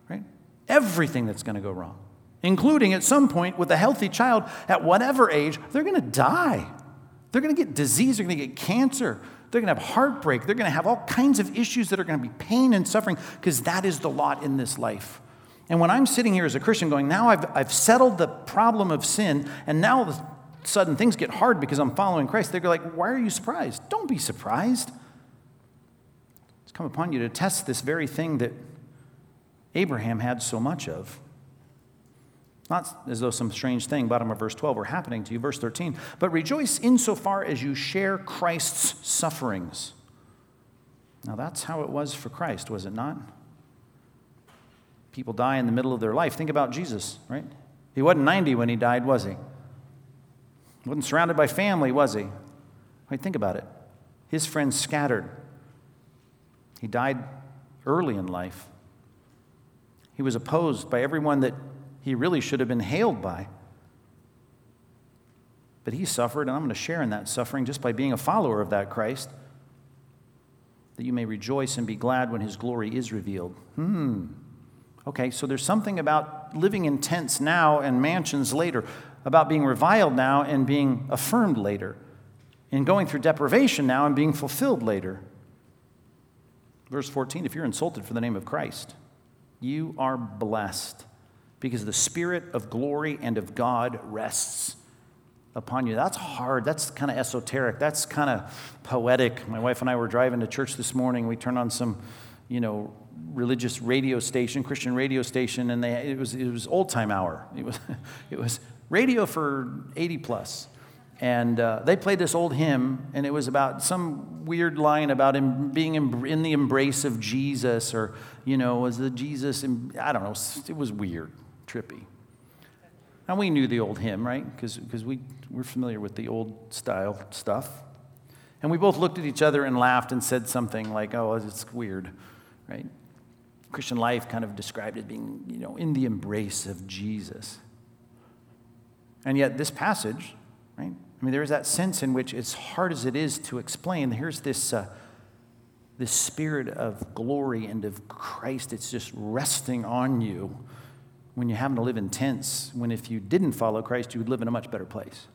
right? Everything that's going to go wrong, including at some point with a healthy child at whatever age, they're going to die. They're going to get disease, they're going to get cancer, they're going to have heartbreak, they're going to have all kinds of issues that are going to be pain and suffering because that is the lot in this life. And when I'm sitting here as a Christian going, now I've, I've settled the problem of sin, and now all of a sudden things get hard because I'm following Christ, they're like, why are you surprised? Don't be surprised. It's come upon you to test this very thing that Abraham had so much of. Not as though some strange thing, bottom of verse 12, were happening to you. Verse 13, but rejoice insofar as you share Christ's sufferings. Now that's how it was for Christ, was it not? People die in the middle of their life. Think about Jesus, right? He wasn't 90 when he died, was he? Wasn't surrounded by family, was he? Right, think about it. His friends scattered. He died early in life. He was opposed by everyone that he really should have been hailed by. But he suffered, and I'm going to share in that suffering just by being a follower of that Christ, that you may rejoice and be glad when his glory is revealed. Hmm. Okay, so there's something about living in tents now and mansions later, about being reviled now and being affirmed later, and going through deprivation now and being fulfilled later. Verse 14 if you're insulted for the name of Christ, you are blessed because the Spirit of glory and of God rests upon you. That's hard. That's kind of esoteric. That's kind of poetic. My wife and I were driving to church this morning. We turned on some, you know, religious radio station, Christian radio station, and they, it was, it was old time hour. It was, it was radio for 80 plus. And uh, they played this old hymn, and it was about some weird line about him being in the embrace of Jesus, or, you know, was the Jesus, I don't know, it was weird trippy. And we knew the old hymn, right? Because we, we're familiar with the old style stuff. And we both looked at each other and laughed and said something like, oh, it's weird, right? Christian life kind of described as being, you know, in the embrace of Jesus. And yet, this passage, right, I mean, there is that sense in which, as hard as it is to explain, here's this, uh, this spirit of glory and of Christ. It's just resting on you when you're having to live in tents, when if you didn't follow Christ, you would live in a much better place.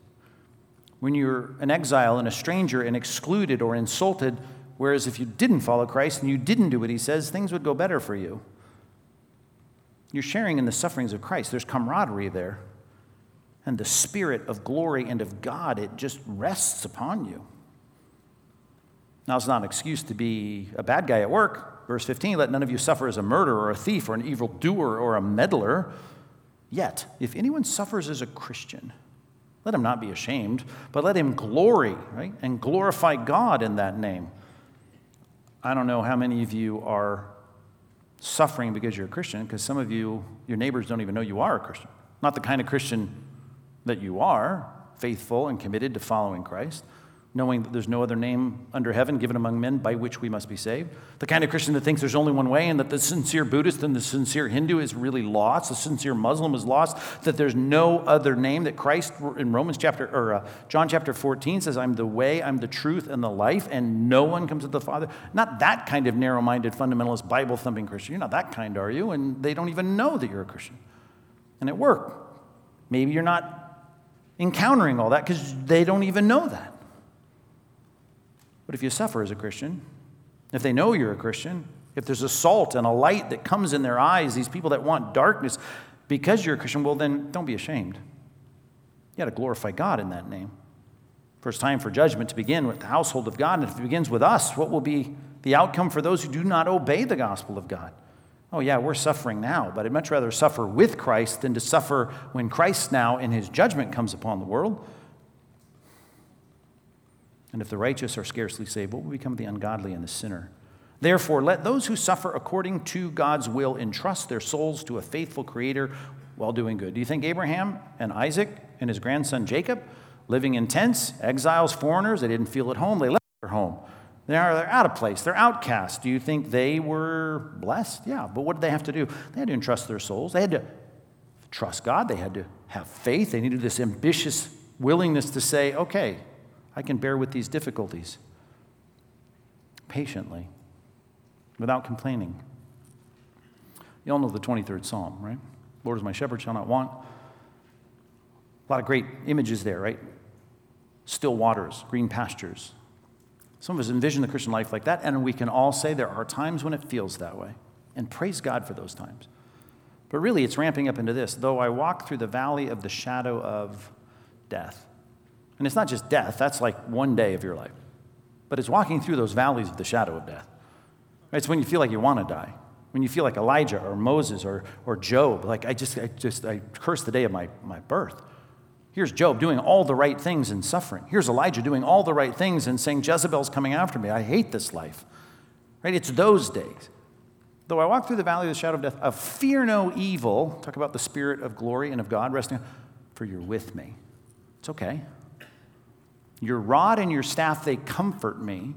When you're an exile and a stranger and excluded or insulted, whereas if you didn't follow Christ and you didn't do what he says, things would go better for you. You're sharing in the sufferings of Christ, there's camaraderie there and the Spirit of glory and of God, it just rests upon you. Now, it's not an excuse to be a bad guy at work. Verse 15 let none of you suffer as a murderer or a thief or an evil doer or a meddler. Yet, if anyone suffers as a Christian, let him not be ashamed, but let him glory, right? And glorify God in that name. I don't know how many of you are suffering because you're a Christian, because some of you, your neighbors don't even know you are a Christian. Not the kind of Christian that you are faithful and committed to following Christ, knowing that there's no other name under heaven given among men by which we must be saved. The kind of Christian that thinks there's only one way and that the sincere Buddhist and the sincere Hindu is really lost, the sincere Muslim is lost, that there's no other name that Christ in Romans chapter or uh, John chapter 14 says I'm the way, I'm the truth and the life and no one comes to the Father. Not that kind of narrow-minded fundamentalist Bible thumping Christian. You're not that kind, are you? And they don't even know that you're a Christian. And at work, maybe you're not encountering all that because they don't even know that. But if you suffer as a Christian, if they know you're a Christian, if there's a salt and a light that comes in their eyes, these people that want darkness because you're a Christian, well, then don't be ashamed. You got to glorify God in that name. First time for judgment to begin with the household of God. And if it begins with us, what will be the outcome for those who do not obey the gospel of God? Oh, yeah, we're suffering now, but I'd much rather suffer with Christ than to suffer when Christ now in his judgment comes upon the world. And if the righteous are scarcely saved, what will become of the ungodly and the sinner? Therefore, let those who suffer according to God's will entrust their souls to a faithful Creator while doing good. Do you think Abraham and Isaac and his grandson Jacob, living in tents, exiles, foreigners, they didn't feel at home, they left their home? They're, out of place. They're outcasts. Do you think they were blessed? Yeah, but what did they have to do? They had to entrust their souls. They had to trust God. They had to have faith. They needed this ambitious willingness to say, okay, I can bear with these difficulties patiently, without complaining. You all know the 23rd Psalm, right? Lord is my shepherd, shall not want. A lot of great images there, right? Still waters, green pastures, some of us envision the Christian life like that, and we can all say there are times when it feels that way. And praise God for those times. But really, it's ramping up into this though I walk through the valley of the shadow of death. And it's not just death, that's like one day of your life. But it's walking through those valleys of the shadow of death. It's when you feel like you want to die. When you feel like Elijah or Moses or, or Job, like I just, I just, I curse the day of my, my birth. Here's Job doing all the right things and suffering. Here's Elijah doing all the right things and saying, Jezebel's coming after me. I hate this life. Right? It's those days. Though I walk through the valley of the shadow of death, I fear no evil. Talk about the spirit of glory and of God resting, for you're with me. It's okay. Your rod and your staff, they comfort me.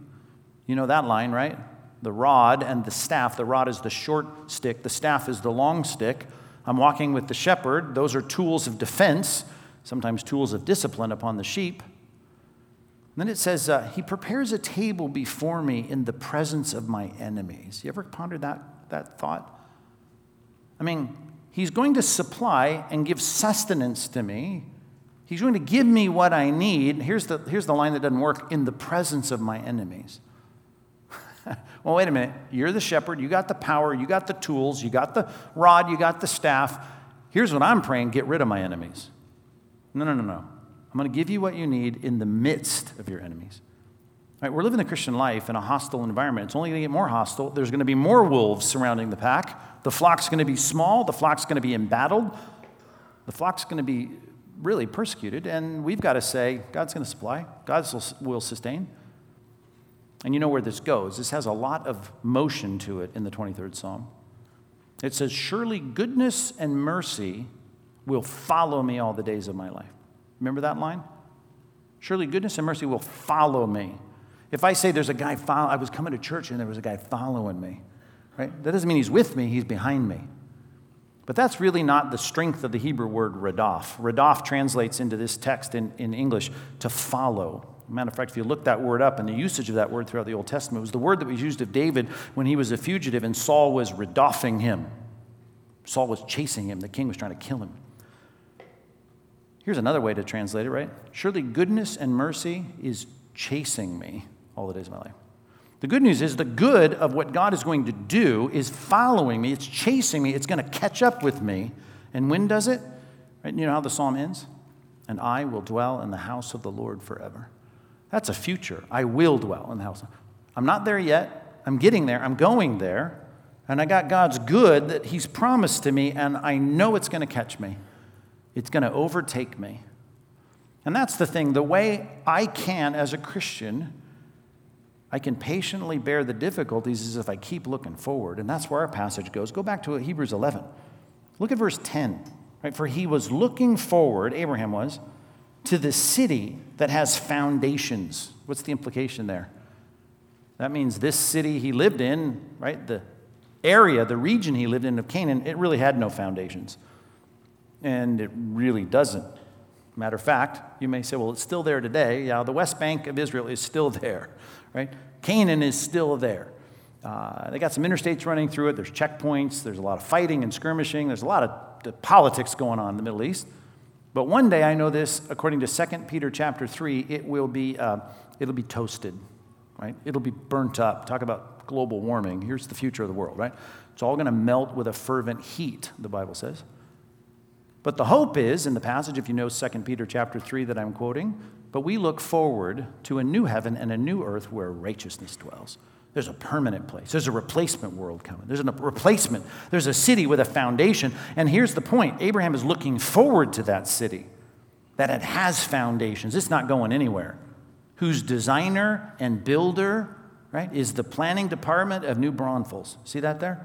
You know that line, right? The rod and the staff. The rod is the short stick, the staff is the long stick. I'm walking with the shepherd. Those are tools of defense sometimes tools of discipline upon the sheep. And then it says, uh, He prepares a table before me in the presence of my enemies. You ever pondered that, that thought? I mean, He's going to supply and give sustenance to me. He's going to give me what I need. Here's the, here's the line that doesn't work in the presence of my enemies. well, wait a minute. You're the shepherd. You got the power. You got the tools. You got the rod. You got the staff. Here's what I'm praying get rid of my enemies. No, no, no, no. I'm going to give you what you need in the midst of your enemies. Right, we're living the Christian life in a hostile environment. It's only going to get more hostile. There's going to be more wolves surrounding the pack. The flock's going to be small. The flock's going to be embattled. The flock's going to be really persecuted. And we've got to say, God's going to supply, God will sustain. And you know where this goes. This has a lot of motion to it in the 23rd Psalm. It says, Surely goodness and mercy will follow me all the days of my life. Remember that line? Surely goodness and mercy will follow me. If I say there's a guy follow, I was coming to church and there was a guy following me, right? That doesn't mean he's with me, he's behind me. But that's really not the strength of the Hebrew word radaf. Radaf translates into this text in, in English to follow. Matter of fact, if you look that word up and the usage of that word throughout the Old Testament, it was the word that was used of David when he was a fugitive and Saul was redoffing him. Saul was chasing him, the king was trying to kill him. Here's another way to translate it, right? Surely goodness and mercy is chasing me all the days of my life. The good news is the good of what God is going to do is following me, it's chasing me, it's going to catch up with me. And when does it? Right? You know how the psalm ends? And I will dwell in the house of the Lord forever. That's a future. I will dwell in the house. I'm not there yet. I'm getting there. I'm going there. And I got God's good that He's promised to me, and I know it's going to catch me. It's going to overtake me. And that's the thing. The way I can, as a Christian, I can patiently bear the difficulties is if I keep looking forward. And that's where our passage goes. Go back to Hebrews 11. Look at verse 10. Right? For he was looking forward, Abraham was, to the city that has foundations. What's the implication there? That means this city he lived in, right? The area, the region he lived in of Canaan, it really had no foundations. And it really doesn't. Matter of fact, you may say, well, it's still there today. Yeah, the West Bank of Israel is still there, right? Canaan is still there. Uh, they got some interstates running through it. There's checkpoints. There's a lot of fighting and skirmishing. There's a lot of politics going on in the Middle East. But one day, I know this, according to 2 Peter chapter 3, it will be, uh, it'll be toasted, right? It'll be burnt up. Talk about global warming. Here's the future of the world, right? It's all going to melt with a fervent heat, the Bible says. But the hope is, in the passage, if you know 2 Peter chapter 3 that I'm quoting, but we look forward to a new heaven and a new earth where righteousness dwells. There's a permanent place. There's a replacement world coming. There's a replacement. There's a city with a foundation. And here's the point Abraham is looking forward to that city, that it has foundations. It's not going anywhere. Whose designer and builder, right, is the planning department of New Braunfels. See that there?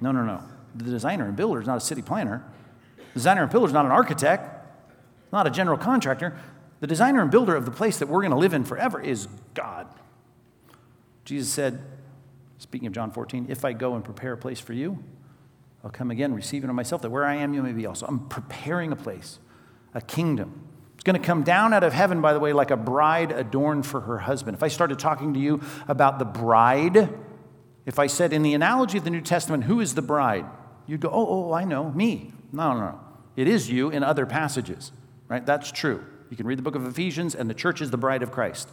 No, no, no. The designer and builder is not a city planner. Designer and builder is not an architect, not a general contractor. The designer and builder of the place that we're going to live in forever is God. Jesus said, speaking of John 14, if I go and prepare a place for you, I'll come again, receiving of myself, that where I am, you may be also. I'm preparing a place, a kingdom. It's going to come down out of heaven, by the way, like a bride adorned for her husband. If I started talking to you about the bride, if I said in the analogy of the New Testament, who is the bride? You'd go, oh, oh, I know, me. No, no, no. It is you in other passages, right? That's true. You can read the book of Ephesians, and the church is the bride of Christ.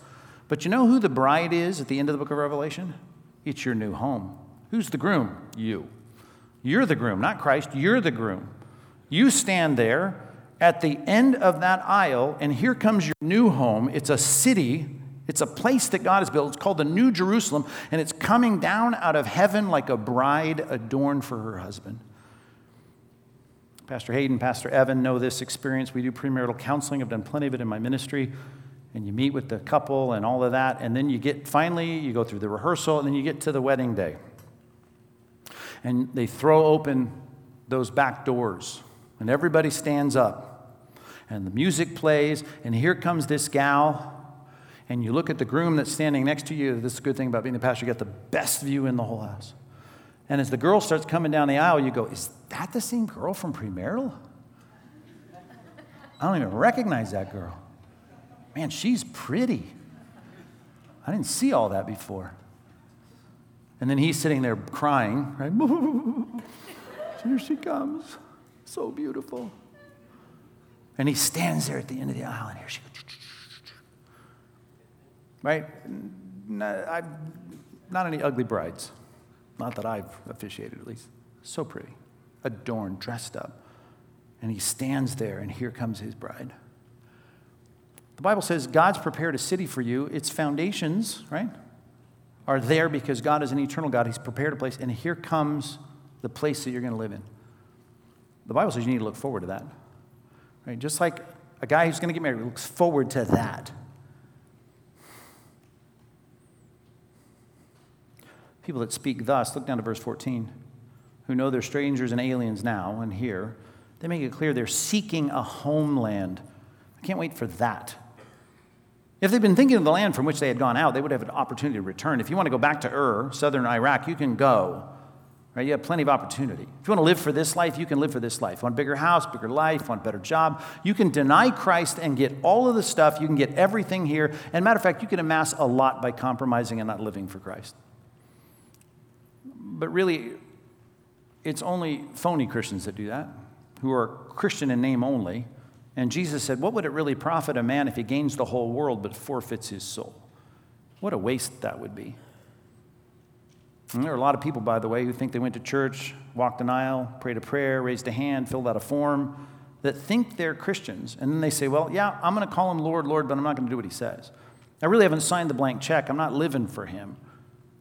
But you know who the bride is at the end of the book of Revelation? It's your new home. Who's the groom? You. You're the groom, not Christ. You're the groom. You stand there at the end of that aisle, and here comes your new home. It's a city, it's a place that God has built. It's called the New Jerusalem, and it's coming down out of heaven like a bride adorned for her husband. Pastor Hayden, Pastor Evan know this experience. We do premarital counseling. I've done plenty of it in my ministry and you meet with the couple and all of that, and then you get finally, you go through the rehearsal, and then you get to the wedding day. And they throw open those back doors, and everybody stands up, and the music plays, and here comes this gal, and you look at the groom that's standing next to you. This is a good thing about being a pastor, you get the best view in the whole house. And as the girl starts coming down the aisle, you go, Is that the same girl from premarital? I don't even recognize that girl man, she's pretty. I didn't see all that before. And then he's sitting there crying, right? Here she comes. So beautiful. And he stands there at the end of the aisle, and here she goes. Right? Not, not any ugly brides. Not that I've officiated, at least. So pretty. Adorned, dressed up. And he stands there, and here comes his bride. The Bible says God's prepared a city for you. Its foundations, right, are there because God is an eternal God. He's prepared a place, and here comes the place that you're going to live in. The Bible says you need to look forward to that. Right? Just like a guy who's going to get married looks forward to that. People that speak thus, look down to verse 14, who know they're strangers and aliens now and here, they make it clear they're seeking a homeland. I can't wait for that. If they'd been thinking of the land from which they had gone out, they would have an opportunity to return. If you want to go back to Ur, southern Iraq, you can go. Right? You have plenty of opportunity. If you want to live for this life, you can live for this life. Want a bigger house, bigger life, want a better job. You can deny Christ and get all of the stuff. You can get everything here. And matter of fact, you can amass a lot by compromising and not living for Christ. But really, it's only phony Christians that do that, who are Christian in name only. And Jesus said, What would it really profit a man if he gains the whole world but forfeits his soul? What a waste that would be. And there are a lot of people, by the way, who think they went to church, walked an aisle, prayed a prayer, raised a hand, filled out a form, that think they're Christians. And then they say, well, yeah, I'm going to call him Lord, Lord, but I'm not going to do what he says. I really haven't signed the blank check. I'm not living for him.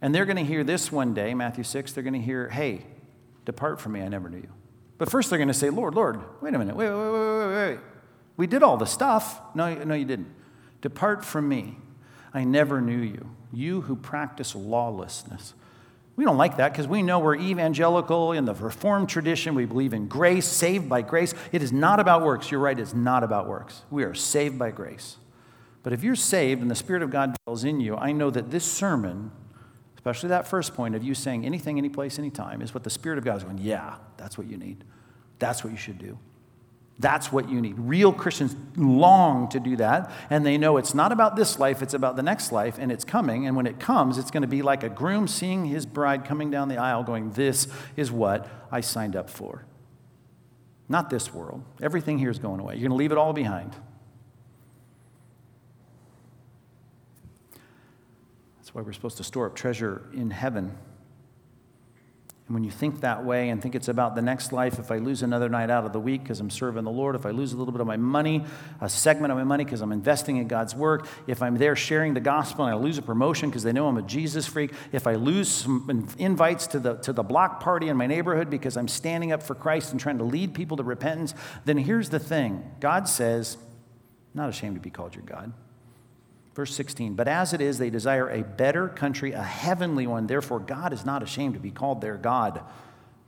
And they're going to hear this one day, Matthew 6, they're going to hear, hey, depart from me, I never knew you. But first they're going to say, Lord, Lord, wait a minute, wait, wait, wait, wait, wait. We did all the stuff. No, no, you didn't. Depart from me. I never knew you. You who practice lawlessness. We don't like that because we know we're evangelical in the Reformed tradition. We believe in grace, saved by grace. It is not about works. You're right, it's not about works. We are saved by grace. But if you're saved and the Spirit of God dwells in you, I know that this sermon, especially that first point of you saying anything, any place, anytime, is what the Spirit of God is going, yeah, that's what you need. That's what you should do. That's what you need. Real Christians long to do that, and they know it's not about this life, it's about the next life, and it's coming. And when it comes, it's going to be like a groom seeing his bride coming down the aisle, going, This is what I signed up for. Not this world. Everything here is going away. You're going to leave it all behind. Why we're supposed to store up treasure in heaven and when you think that way and think it's about the next life, if I lose another night out of the week because I'm serving the Lord, if I lose a little bit of my money, a segment of my money because I'm investing in God's work, if I'm there sharing the gospel and I lose a promotion because they know I'm a Jesus freak, if I lose some invites to the, to the block party in my neighborhood because I'm standing up for Christ and trying to lead people to repentance, then here's the thing God says, not ashamed to be called your God. Verse 16, but as it is, they desire a better country, a heavenly one. Therefore, God is not ashamed to be called their God,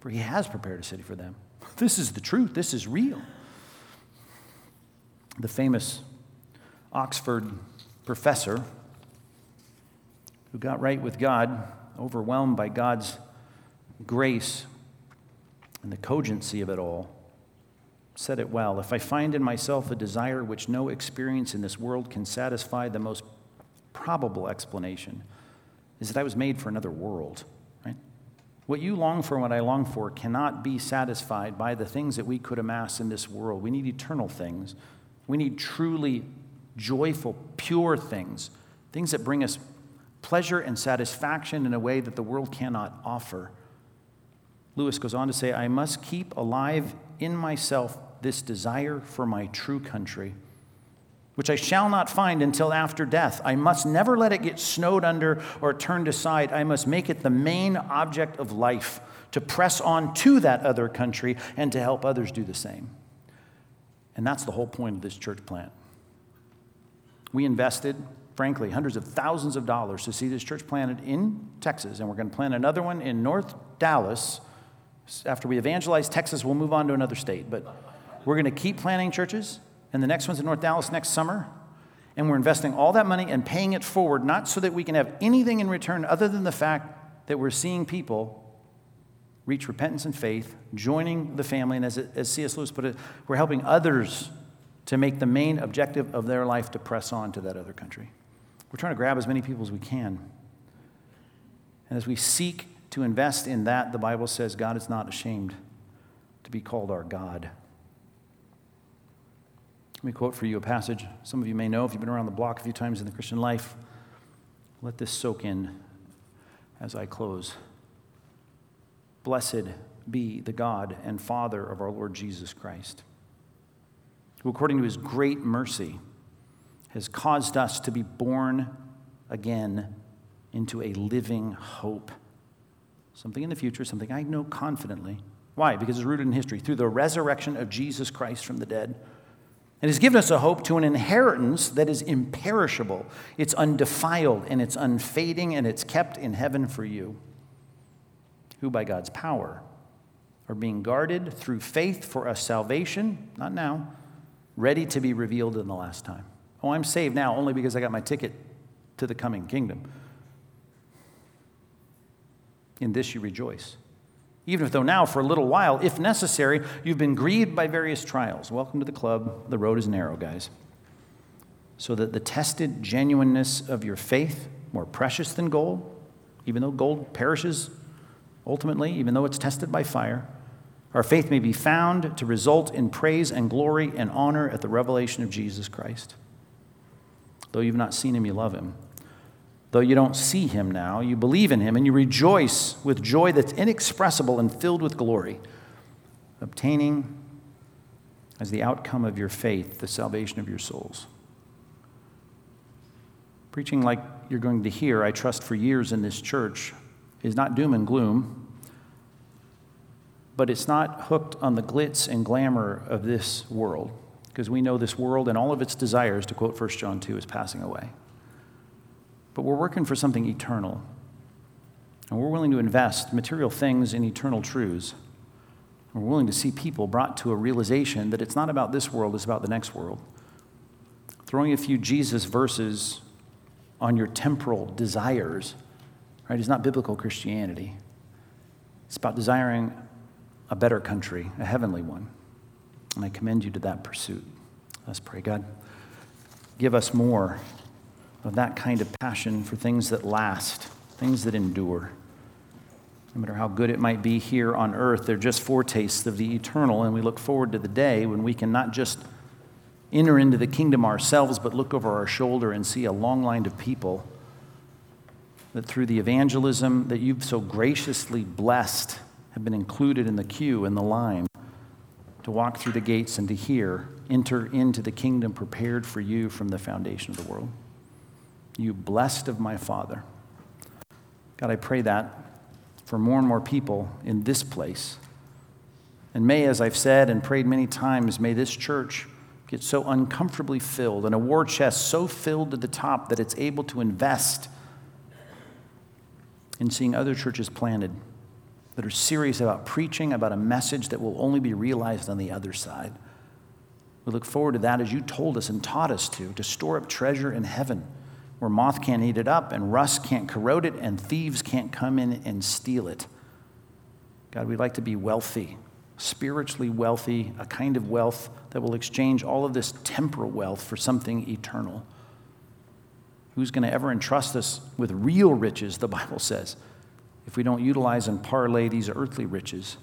for he has prepared a city for them. This is the truth, this is real. The famous Oxford professor who got right with God, overwhelmed by God's grace and the cogency of it all, said it well. If I find in myself a desire which no experience in this world can satisfy, the most probable explanation is that I was made for another world. Right? What you long for and what I long for cannot be satisfied by the things that we could amass in this world. We need eternal things. We need truly joyful, pure things, things that bring us pleasure and satisfaction in a way that the world cannot offer. Lewis goes on to say, I must keep alive in myself this desire for my true country, which I shall not find until after death. I must never let it get snowed under or turned aside. I must make it the main object of life to press on to that other country and to help others do the same. And that's the whole point of this church plant. We invested, frankly, hundreds of thousands of dollars to see this church planted in Texas, and we're going to plant another one in North Dallas. After we evangelize Texas, we'll move on to another state. But we're going to keep planting churches, and the next one's in North Dallas next summer. And we're investing all that money and paying it forward, not so that we can have anything in return other than the fact that we're seeing people reach repentance and faith, joining the family. And as, as C.S. Lewis put it, we're helping others to make the main objective of their life to press on to that other country. We're trying to grab as many people as we can. And as we seek to invest in that, the Bible says God is not ashamed to be called our God. Let me quote for you a passage some of you may know if you've been around the block a few times in the Christian life. Let this soak in as I close. Blessed be the God and Father of our Lord Jesus Christ, who, according to his great mercy, has caused us to be born again into a living hope. Something in the future, something I know confidently. Why? Because it's rooted in history. Through the resurrection of Jesus Christ from the dead and has given us a hope to an inheritance that is imperishable, it's undefiled, and it's unfading, and it's kept in heaven for you, who by God's power are being guarded through faith for a salvation, not now, ready to be revealed in the last time. Oh, I'm saved now only because I got my ticket to the coming kingdom. In this you rejoice even if though now for a little while, if necessary, you've been grieved by various trials. Welcome to the club. The road is narrow, guys. So that the tested genuineness of your faith, more precious than gold, even though gold perishes ultimately, even though it's tested by fire, our faith may be found to result in praise and glory and honor at the revelation of Jesus Christ. Though you've not seen him, you love him. Though you don't see him now, you believe in him and you rejoice with joy that's inexpressible and filled with glory, obtaining as the outcome of your faith the salvation of your souls. Preaching like you're going to hear, I trust, for years in this church is not doom and gloom, but it's not hooked on the glitz and glamour of this world, because we know this world and all of its desires, to quote 1 John 2, is passing away. But we're working for something eternal. And we're willing to invest material things in eternal truths. We're willing to see people brought to a realization that it's not about this world, it's about the next world. Throwing a few Jesus verses on your temporal desires, right, is not biblical Christianity. It's about desiring a better country, a heavenly one. And I commend you to that pursuit. Let's pray, God. Give us more of that kind of passion for things that last, things that endure. No matter how good it might be here on earth, they're just foretastes of the eternal, and we look forward to the day when we can not just enter into the kingdom ourselves, but look over our shoulder and see a long line of people that through the evangelism that you've so graciously blessed have been included in the queue in the line to walk through the gates and to hear, enter into the kingdom prepared for you from the foundation of the world you blessed of my Father. God, I pray that for more and more people in this place. And may, as I've said and prayed many times, may this church get so uncomfortably filled and a war chest so filled to the top that it's able to invest in seeing other churches planted that are serious about preaching about a message that will only be realized on the other side. We look forward to that as you told us and taught us to, to store up treasure in heaven where moth can't eat it up and rust can't corrode it and thieves can't come in and steal it. God, we'd like to be wealthy, spiritually wealthy, a kind of wealth that will exchange all of this temporal wealth for something eternal. Who's going to ever entrust us with real riches, the Bible says, if we don't utilize and parlay these earthly riches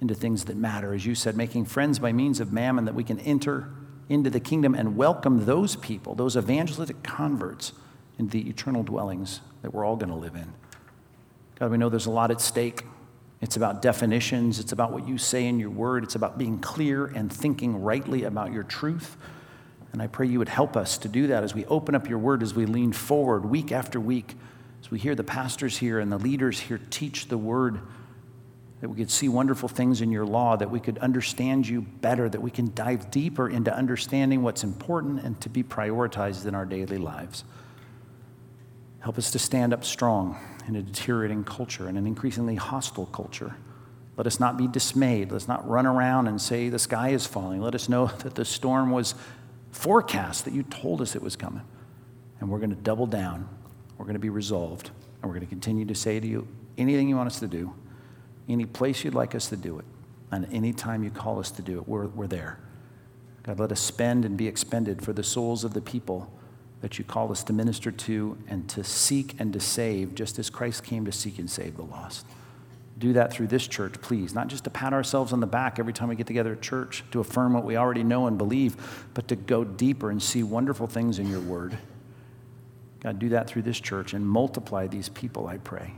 into things that matter? As you said, making friends by means of mammon that we can enter into the kingdom and welcome those people, those evangelistic converts, into the eternal dwellings that we're all going to live in. God, we know there's a lot at stake. It's about definitions, it's about what you say in your word, it's about being clear and thinking rightly about your truth. And I pray you would help us to do that as we open up your word, as we lean forward week after week, as we hear the pastors here and the leaders here teach the word that we could see wonderful things in your law, that we could understand you better, that we can dive deeper into understanding what's important and to be prioritized in our daily lives. Help us to stand up strong in a deteriorating culture and an increasingly hostile culture. Let us not be dismayed. Let's not run around and say the sky is falling. Let us know that the storm was forecast, that you told us it was coming. And we're going to double down. We're going to be resolved. And we're going to continue to say to you anything you want us to do any place you'd like us to do it, and any time you call us to do it, we're, we're there. God, let us spend and be expended for the souls of the people that you call us to minister to and to seek and to save, just as Christ came to seek and save the lost. Do that through this church, please. Not just to pat ourselves on the back every time we get together at church to affirm what we already know and believe, but to go deeper and see wonderful things in your word. God, do that through this church and multiply these people, I pray,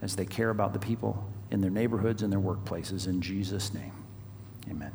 as they care about the people in their neighborhoods and their workplaces. In Jesus' name, amen.